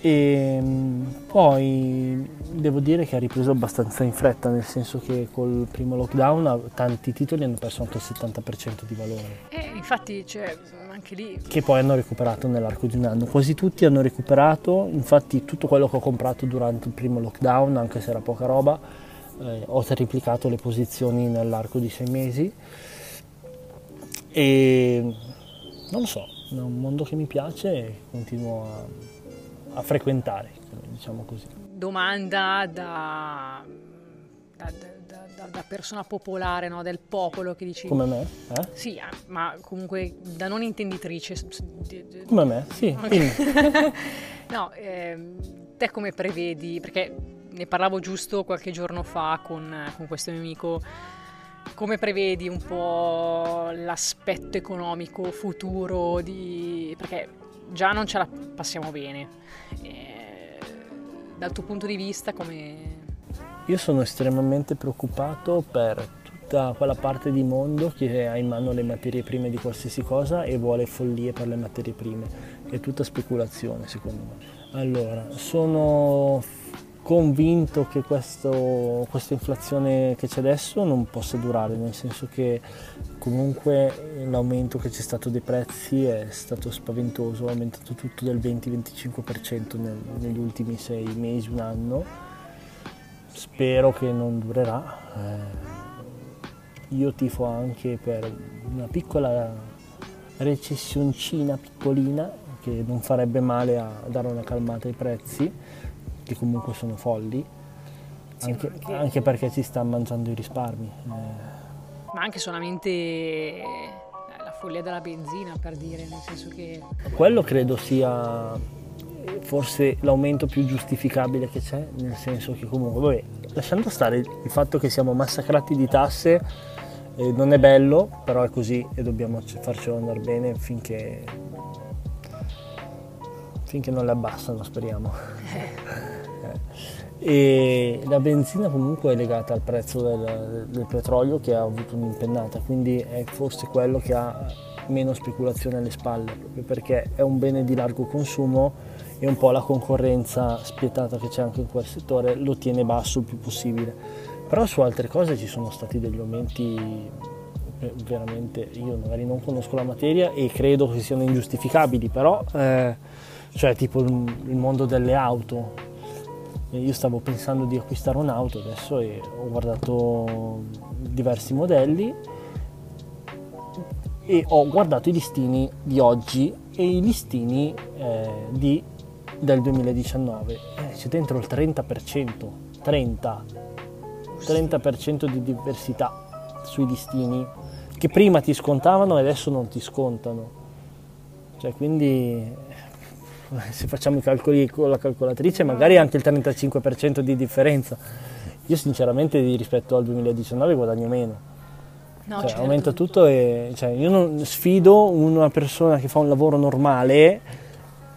E mm, poi devo dire che ha ripreso abbastanza in fretta, nel senso che col primo lockdown tanti titoli hanno perso anche il 70% di valore.
Eh, infatti, cioè, anche lì.
Che poi hanno recuperato nell'arco di un anno. Quasi tutti hanno recuperato, infatti tutto quello che ho comprato durante il primo lockdown, anche se era poca roba, eh, ho triplicato le posizioni nell'arco di sei mesi. E non lo so, è un mondo che mi piace e continuo a a frequentare, diciamo così.
Domanda da, da, da, da persona popolare, no? del popolo che dici...
Come me? Eh?
Sì, eh, ma comunque da non intenditrice.
Come me, sì.
Okay. no, eh, te come prevedi, perché ne parlavo giusto qualche giorno fa con, con questo mio amico, come prevedi un po' l'aspetto economico futuro di... perché già non ce la passiamo bene. E, dal tuo punto di vista come...
Io sono estremamente preoccupato per tutta quella parte di mondo che ha in mano le materie prime di qualsiasi cosa e vuole follie per le materie prime. È tutta speculazione secondo me. Allora, sono convinto che questo, questa inflazione che c'è adesso non possa durare, nel senso che comunque l'aumento che c'è stato dei prezzi è stato spaventoso, è aumentato tutto del 20-25% nel, negli ultimi sei mesi, un anno. Spero che non durerà. Eh, io tifo anche per una piccola recessioncina piccolina che non farebbe male a dare una calmata ai prezzi che comunque sono folli, sì, anche, anche... anche, perché ci sta mangiando i risparmi. Eh.
Ma anche solamente eh, la follia della benzina, per dire, nel senso che...
Quello credo sia forse l'aumento più giustificabile che c'è, nel senso che comunque, vabbè, lasciando stare il fatto che siamo massacrati di tasse, eh, non è bello, però è così e dobbiamo farcelo andare bene finché, finché non le abbassano, speriamo. Eh. e la benzina comunque è legata al prezzo del, del, petrolio che ha avuto un'impennata, quindi è forse quello che ha meno speculazione alle spalle, proprio perché è un bene di largo consumo e un po' la concorrenza spietata che c'è anche in quel settore lo tiene basso il più possibile. Però su altre cose ci sono stati degli aumenti veramente, io magari non conosco la materia e credo che siano ingiustificabili, però eh, cioè tipo il, il mondo delle auto, io stavo pensando di acquistare un'auto adesso e ho guardato diversi modelli e ho guardato i listini di oggi e i listini eh, di, del 2019. Eh, c'è dentro il 30%, 30, 30% di diversità sui listini che prima ti scontavano e adesso non ti scontano. Cioè, quindi se facciamo i calcoli con la calcolatrice magari anche il 35% di differenza. Io sinceramente rispetto al 2019 guadagno meno.
No,
Cioè,
certo.
aumenta tutto e cioè, io non sfido una persona che fa un lavoro normale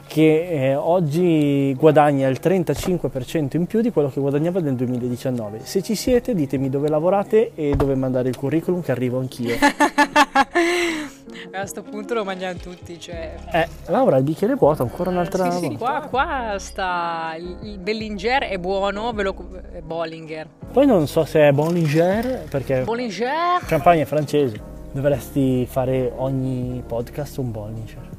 che eh, oggi guadagna il 35% in più di quello che guadagnava nel 2019. Se ci siete ditemi dove lavorate e dove mandare il curriculum che arrivo anch'io.
A questo punto lo mangiano tutti, cioè...
Eh, Laura, il bicchiere è vuoto, ancora un'altra
Sì, sì, qua, qua sta il Bellinger è buono, ve lo è Bollinger.
Poi non so se è Bollinger, perché
Bollinger.
Champagne è francese. Dovresti fare ogni podcast un Bollinger.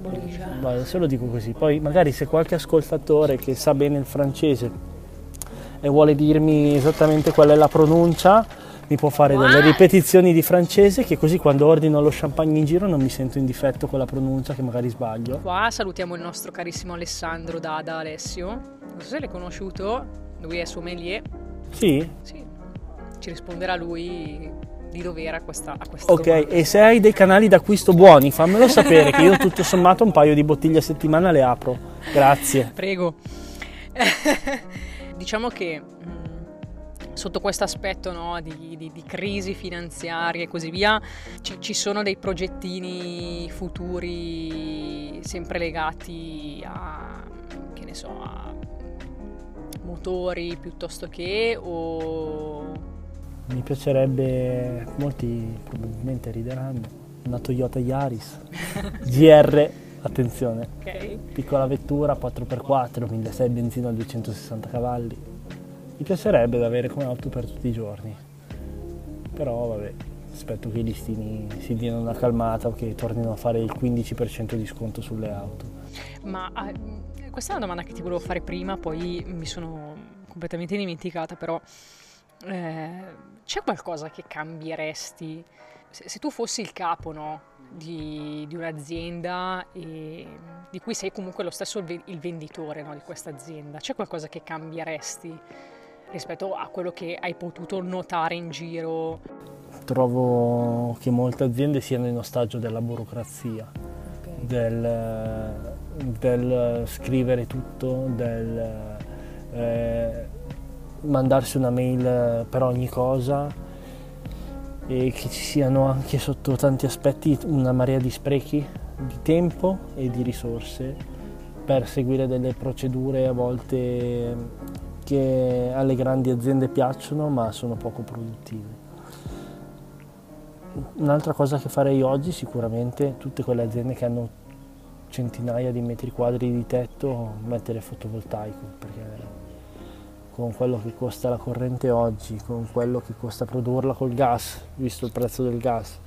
Bollinger. Bollinger.
Se lo dico così. Poi magari se qualche ascoltatore che sa bene il francese e vuole dirmi esattamente qual è la pronuncia, mi può fare delle ripetizioni di francese che così quando ordino lo champagne in giro non mi sento in difetto con la pronuncia che magari sbaglio.
Qua salutiamo il nostro carissimo Alessandro Dada Alessio. Non so se l'hai conosciuto, lui è sommelier.
Sì?
Sì, ci risponderà lui di dovere a questa, a questa
Ok,
domanda.
e se hai dei canali d'acquisto buoni, fammelo sapere che io tutto sommato un paio di bottiglie a settimana le apro. Grazie.
Prego. diciamo che mh, sotto questo aspetto no, di, di- di crisi finanziaria e così via, ci, ci sono dei progettini futuri sempre legati a, che ne so, a motori piuttosto che o...
Mi piacerebbe, molti probabilmente rideranno, una Toyota Yaris GR, attenzione,
Ok.
piccola vettura 4x4, 1600 benzina a 260 cavalli. Mi piacerebbe da avere come auto per tutti i giorni, però vabbè, aspetto che i listini si diano una calmata o che tornino a fare il 15% di sconto sulle auto.
Ma mh, questa è una domanda che ti volevo fare prima, poi mi sono completamente dimenticata, però eh, c'è qualcosa che cambieresti se, se tu fossi il capo no, di, di un'azienda di cui sei comunque lo stesso il venditore no, di questa azienda? C'è qualcosa che cambieresti rispetto a quello che hai potuto notare in giro?
Trovo che molte aziende siano in ostaggio della burocrazia. del, del scrivere tutto, del eh, mandarsi una mail per ogni cosa e che ci siano anche sotto tanti aspetti una marea di sprechi di tempo e di risorse per seguire delle procedure a volte che alle grandi aziende piacciono ma sono poco produttive. Un'altra cosa che farei oggi sicuramente tutte quelle aziende che hanno centinaia di metri quadri di tetto mettere fotovoltaico perché con quello che costa la corrente oggi, con quello che costa produrla col gas, visto il prezzo del gas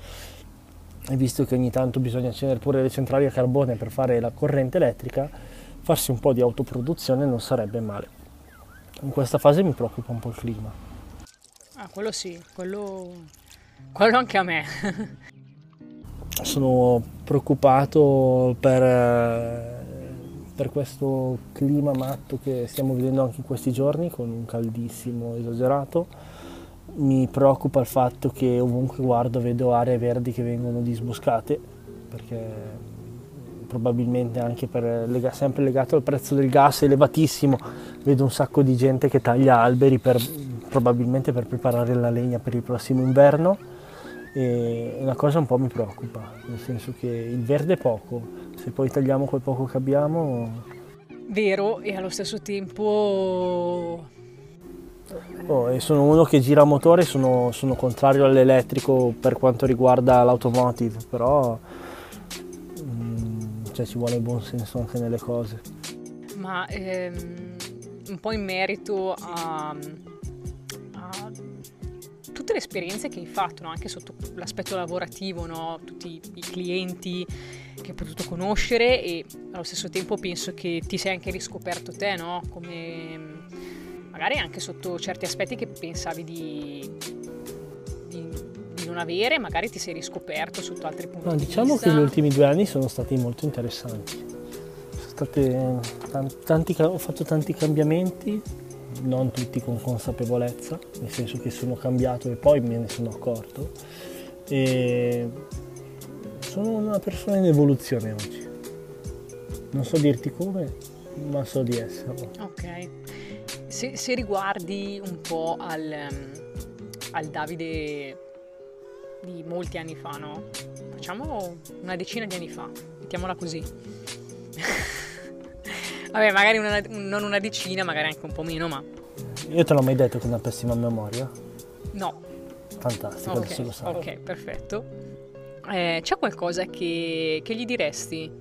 e visto che ogni tanto bisogna accendere pure le centrali a carbone per fare la corrente elettrica, farsi un po' di autoproduzione non sarebbe male. In questa fase mi preoccupa un po' il clima.
Ah, quello sì, quello, quello anche a me.
Sono preoccupato per, per questo clima matto che stiamo vedendo anche in questi giorni con un caldissimo esagerato. Mi preoccupa il fatto che ovunque guardo vedo aree verdi che vengono disboscate perché probabilmente anche per, sempre legato al prezzo del gas elevatissimo vedo un sacco di gente che taglia alberi per, probabilmente per preparare la legna per il prossimo inverno. E una cosa un po' mi preoccupa, nel senso che il verde è poco, se poi tagliamo quel poco che abbiamo,
Vero, e allo stesso tempo
oh, sono uno che gira a motore, sono, sono contrario all'elettrico per quanto riguarda l'automotive, però cioè, ci vuole buon senso anche nelle cose.
ma ehm, un po' in merito a, a tutte le esperienze che hai fatto, no? anche sotto l'aspetto lavorativo, no? tutti i clienti che hai potuto conoscere e allo stesso tempo penso che ti sei anche riscoperto te, no? come magari anche sotto certi aspetti che pensavi di, non avere, magari ti sei riscoperto sotto altri punti
No,
di
diciamo
vista.
che gli ultimi due anni sono stati molto interessanti. Sono tanti ca- ho fatto tanti cambiamenti, non tutti con consapevolezza, nel senso che sono cambiato e poi me ne sono accorto. E sono una persona in evoluzione oggi. Non so dirti come, ma so di esserlo.
Ok, se, se riguardi un po' al, al Davide di molti anni fa, no? Facciamo una decina di anni fa, mettiamola così. Vabbè, magari una- non una decina, magari anche un po' meno, ma
Io te l'ho mai detto che ho una pessima memoria?
no.
Fantastico,
Ok,
adesso lo sai.
ok, perfetto. Eh, c'è qualcosa che, che gli diresti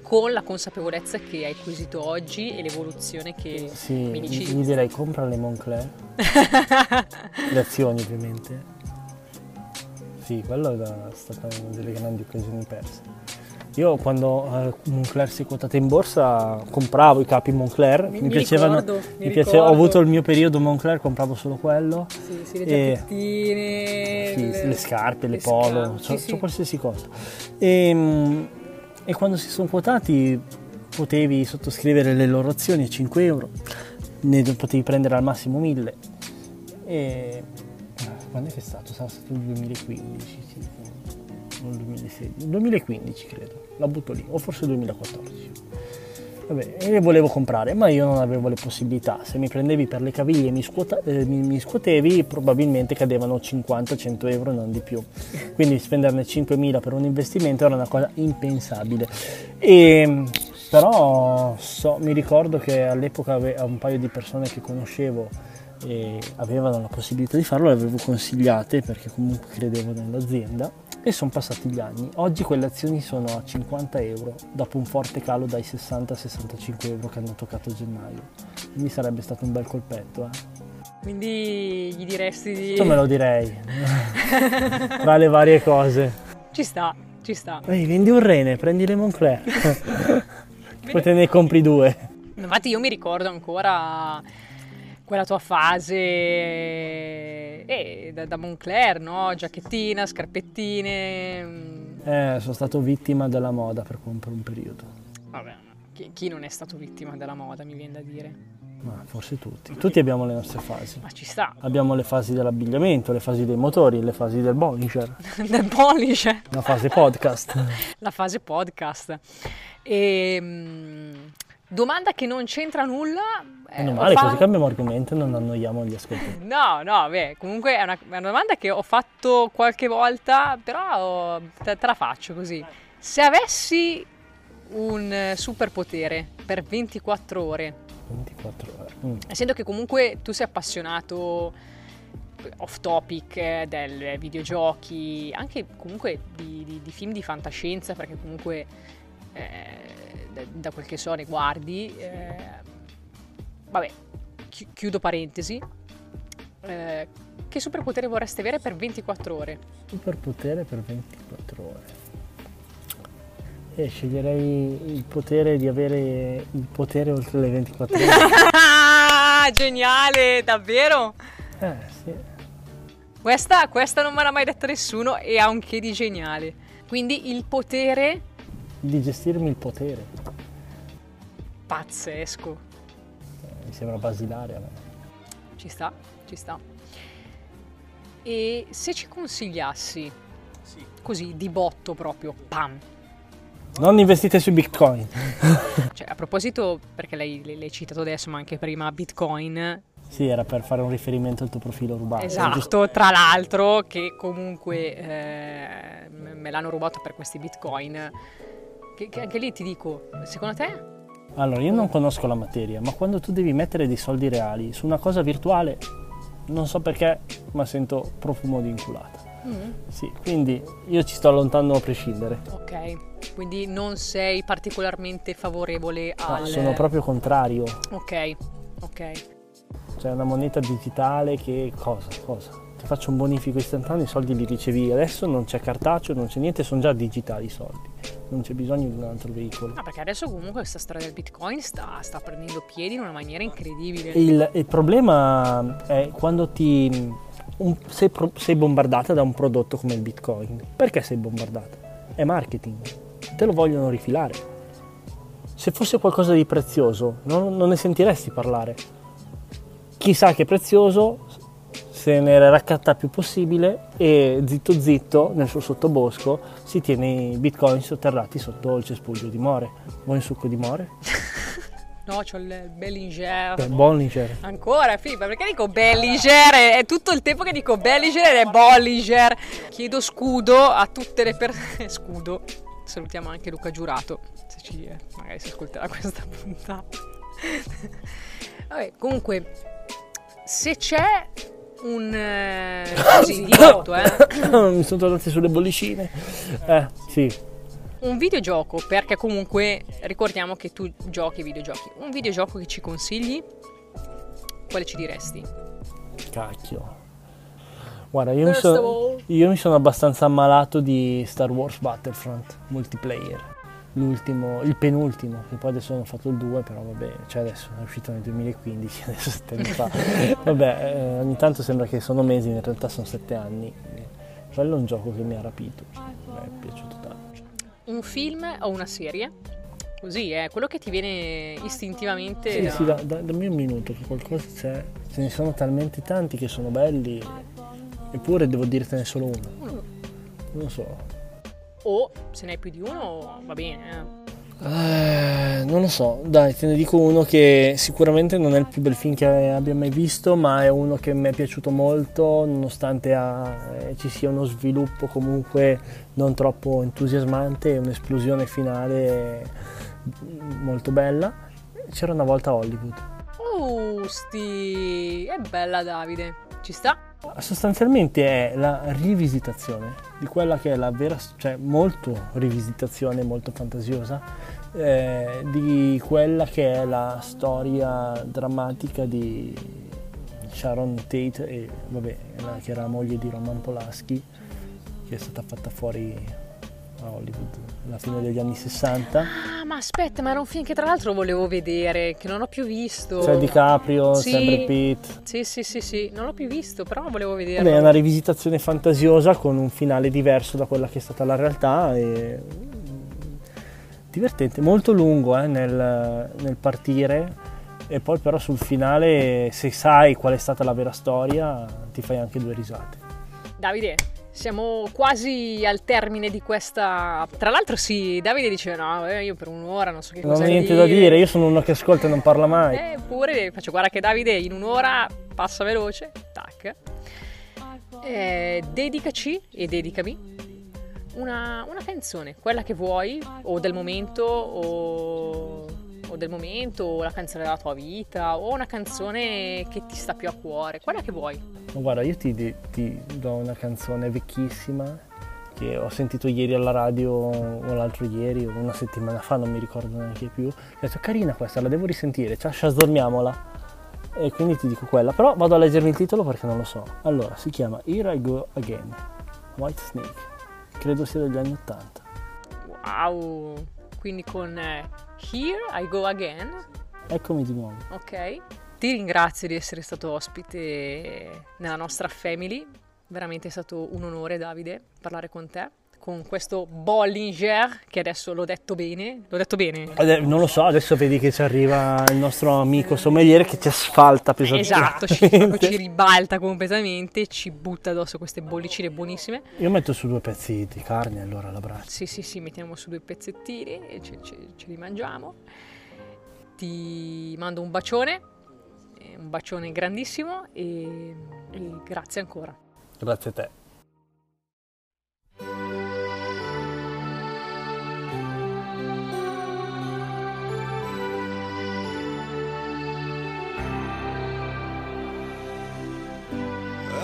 con la consapevolezza che hai acquisito oggi e l'evoluzione che
Sì,
mi dici?
gli direi compra le Moncler, le azioni ovviamente. Sì, quello è stata una delle grandi occasioni perse. Io quando eh, Moncler si è quotata in borsa compravo i capi Moncler,
Mi-
mi, piacevano,
ricordo, mi
mi piace- ho avuto il mio periodo Moncler, compravo solo quello.
Sì, sì, le giacchettine,
Sì, le scarpe, le, polo,
scarpe, sì,
qualsiasi cosa. E, mm, e quando si sono quotati potevi sottoscrivere le loro azioni a 5 euro, ne potevi prendere al massimo 1000. E quando è che è stato? Sarà stato il 2015, sì, non il 2016, il 2015 credo, la butto lì, o forse il 2014. Vabbè, e le volevo comprare, ma io non avevo le possibilità. Se mi prendevi per le caviglie e mi, scuota- eh, mi- mi scuotevi, probabilmente cadevano 50-100 euro, non di più. Quindi spenderne 5.000 per un investimento era una cosa impensabile. E, però so- mi ricordo che all'epoca ave- a un paio di persone che conoscevo e avevano la possibilità di farlo, le avevo consigliate perché comunque credevo nell'azienda e sono passati gli anni. Oggi quelle azioni sono a 50 euro dopo un forte calo dai 60-65 euro che hanno toccato a gennaio. Quindi sarebbe stato un bel colpetto. Eh.
Quindi gli diresti di...
Questo me lo direi. Tra le varie cose.
Ci sta, ci sta.
Ehi, vendi un rene, prendi le Moncler. Poi te ne compri due.
Infatti io mi ricordo ancora quella tua fase eh, da, da Moncler, no? Giacchettina, scarpettine. mm,
Eh, sono stato vittima della moda per un, per un periodo.
Vabbè, chi, chi non è stato vittima della moda, mi viene da dire.
Ma forse tutti. Tutti abbiamo le nostre fasi.
Ma ci sta.
Abbiamo le fasi dell'abbigliamento, le fasi dei motori, le fasi del Bollinger,
Del pollice.
la fase podcast.
la fase podcast. E, mm, domanda che non c'entra nulla. eh,
Meno male,
fa-
così cambiamo argomento e non annoiamo gli ascoltatori.
No, no, beh, comunque è una, è una domanda che ho fatto qualche volta, però te, te la faccio così. Se avessi un eh, superpotere per 24 ore,
24 ore. Mm.
essendo che comunque tu sei appassionato off topic eh, del videogiochi, anche comunque di, di- di film di fantascienza, perché comunque eh, da, quel che so ne guardi, eh, vabbè, chi- chiudo parentesi. Eh, che superpotere vorreste avere per 24 ore?
Superpotere per 24 ore. E sceglierei il potere di avere il potere oltre le 24 ore.
Geniale, davvero?
Eh, sì.
Questa, questa non me l'ha mai detta nessuno e ha un che di geniale. Quindi il potere
Di gestirmi il potere.
pazzesco.
Mi sembra basilare a me.
Ci sta, ci sta. E se ci consigliassi, così di botto proprio, pam.
Non investite su Bitcoin.
Cioè, a proposito, perché lei l'hai citato adesso, ma anche prima Bitcoin,
Sì, era per fare un riferimento al tuo profilo rubato.
esatto,
giusto?
tra l'altro, che comunque eh, me l'hanno rubato per questi Bitcoin. Che, che anche lì ti dico, secondo te?
Allora, io non conosco la materia, ma quando tu devi mettere dei soldi reali su una cosa virtuale, non so perché, ma sento profumo di inculata.
Mm,
Sì, quindi io ci sto allontanando a prescindere.
ok, quindi non sei particolarmente favorevole
No,
al...
sono proprio contrario.
Ok, ok.
C'è una moneta digitale che cosa? Cosa? Faccio un bonifico istantaneo, i soldi li ricevi adesso, non c'è cartaceo, non c'è niente, sono già digitali i soldi. Non c'è bisogno di un altro veicolo.
Ah, perché adesso comunque questa storia del Bitcoin sta, sta prendendo piedi in una maniera incredibile.
Il, il problema è quando ti un- sei, pro- sei bombardata da un prodotto come il Bitcoin. Perché sei bombardata? È marketing. Te lo vogliono rifilare. Se fosse qualcosa di prezioso, non, non ne sentiresti parlare. Chissà che è prezioso, se ne raccatta più possibile e zitto zitto nel suo sottobosco si tiene i bitcoin sotterrati sotto il cespuglio di more. Vuoi un succo di more?
No, c'ho il Bellinger.
Beh, Bollinger.
Ancora, Filippa, perché dico Bellinger? È tutto il tempo che dico Bellinger è Bollinger. Chiedo scudo a tutte le persone. Scudo. Salutiamo anche Luca Giurato, se ci, magari si ascolterà questa puntata. Vabbè, comunque, se c'è un... Eh, così, diretto, eh,
Mi sono tornati sulle bollicine. Eh, sì.
un videogioco, perché comunque ricordiamo che tu giochi ai videogiochi. Un videogioco che ci consigli? Quale ci diresti?
Cacchio. Guarda, io mi, sono, io mi sono abbastanza ammalato di Star Wars Battlefront multiplayer. L'ultimo, il penultimo, che poi adesso hanno fatto il 2, però vabbè, cioè adesso è uscito nel 2015, adesso sette anni fa. vabbè, eh, ogni tanto sembra che sono mesi, in realtà sono sette anni. Quello è un gioco che mi ha rapito, mi è piaciuto tanto.
Un film o una serie? Così, è quello che ti viene istintivamente...
Sì,
da-
sì, da- da- dammi un minuto che qualcosa c'è. Ce ne sono talmente tanti che sono belli, eppure devo dirtene solo uno. Non so.
O se ne hai più di uno, va bene. eh.
Eh, non lo so, dai, te ne dico uno che sicuramente non è il più bel film che abbia mai visto, ma è uno che mi è piaciuto molto, nonostante ah, eh, ci sia uno sviluppo comunque non troppo entusiasmante e un'esplosione finale mm, molto bella. C'era una volta Hollywood.
Sti... È bella Davide. Ci sta?
Sostanzialmente è la rivisitazione di quella che è la vera, cioè molto rivisitazione, molto fantasiosa, eh, di quella che è la storia drammatica di Sharon Tate, e, vabbè, che era la moglie di Roman Polanski, che è stata fatta fuori a Hollywood alla fine degli anni 60.
Ah, ma aspetta, ma era un film che tra l'altro volevo vedere, che non ho più visto.
C'è DiCaprio,
Sì.
sempre Pitt.
Sì, sì, sì, sì, non l'ho più visto, però volevo vederlo.
Vabbè, è una rivisitazione fantasiosa con un finale diverso da quella che è stata la realtà e divertente, molto lungo eh, nel, nel partire e poi però sul finale se sai qual è stata la vera storia ti fai anche due risate.
Davide, siamo quasi al termine di questa... Tra l'altro sì, Davide dice no, eh, io per un'ora non so che
Non
cosa
ho niente da dire, io sono uno che ascolta e non parla mai.
Eppure faccio guarda che Davide in un'ora passa veloce, tac. Eh, dedicaci e dedicami una, una canzone, quella che vuoi, o del momento, o, o del momento, o la canzone della tua vita, o una canzone che ti sta più a cuore, quella che vuoi.
Guarda, io ti, ti do una canzone vecchissima che ho sentito ieri alla radio o l'altro ieri o una settimana fa, non mi ricordo neanche più. Ho detto carina questa, la devo risentire, ciao, shazormiamola. E quindi ti dico quella, però vado a leggermi il titolo perché non lo so. Allora, si chiama Here I Go Again, White Snake, credo sia degli anni 80.
Wow! Quindi con eh, Here I Go Again,
Eccomi di nuovo.
ok? Ti ringrazio di essere stato ospite nella nostra family, veramente è stato un onore Davide parlare con te, con questo Bollinger che adesso l'ho detto bene, l'ho detto bene?
Non lo so, adesso vedi che ci arriva il nostro amico sommeliere che ci asfalta pesantemente.
Esatto, ci, ci ribalta completamente, ci butta addosso queste bollicine buonissime.
Io metto su due pezzi di carne allora alla braccia.
Sì, sì, sì, mettiamo su due pezzettini e ce, ce- ce li mangiamo. Ti mando un bacione, un bacione grandissimo e, e grazie ancora.
Grazie a te.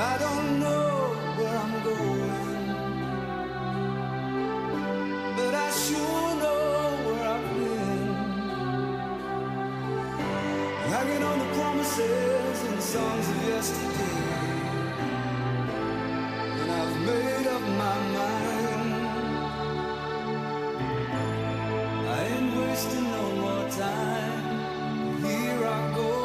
I don't know where I'm going, but I sure know where I've been. Hanging on the promises and songs of yesterday, and I've made up my mind. I ain't wasting no more time. Here I go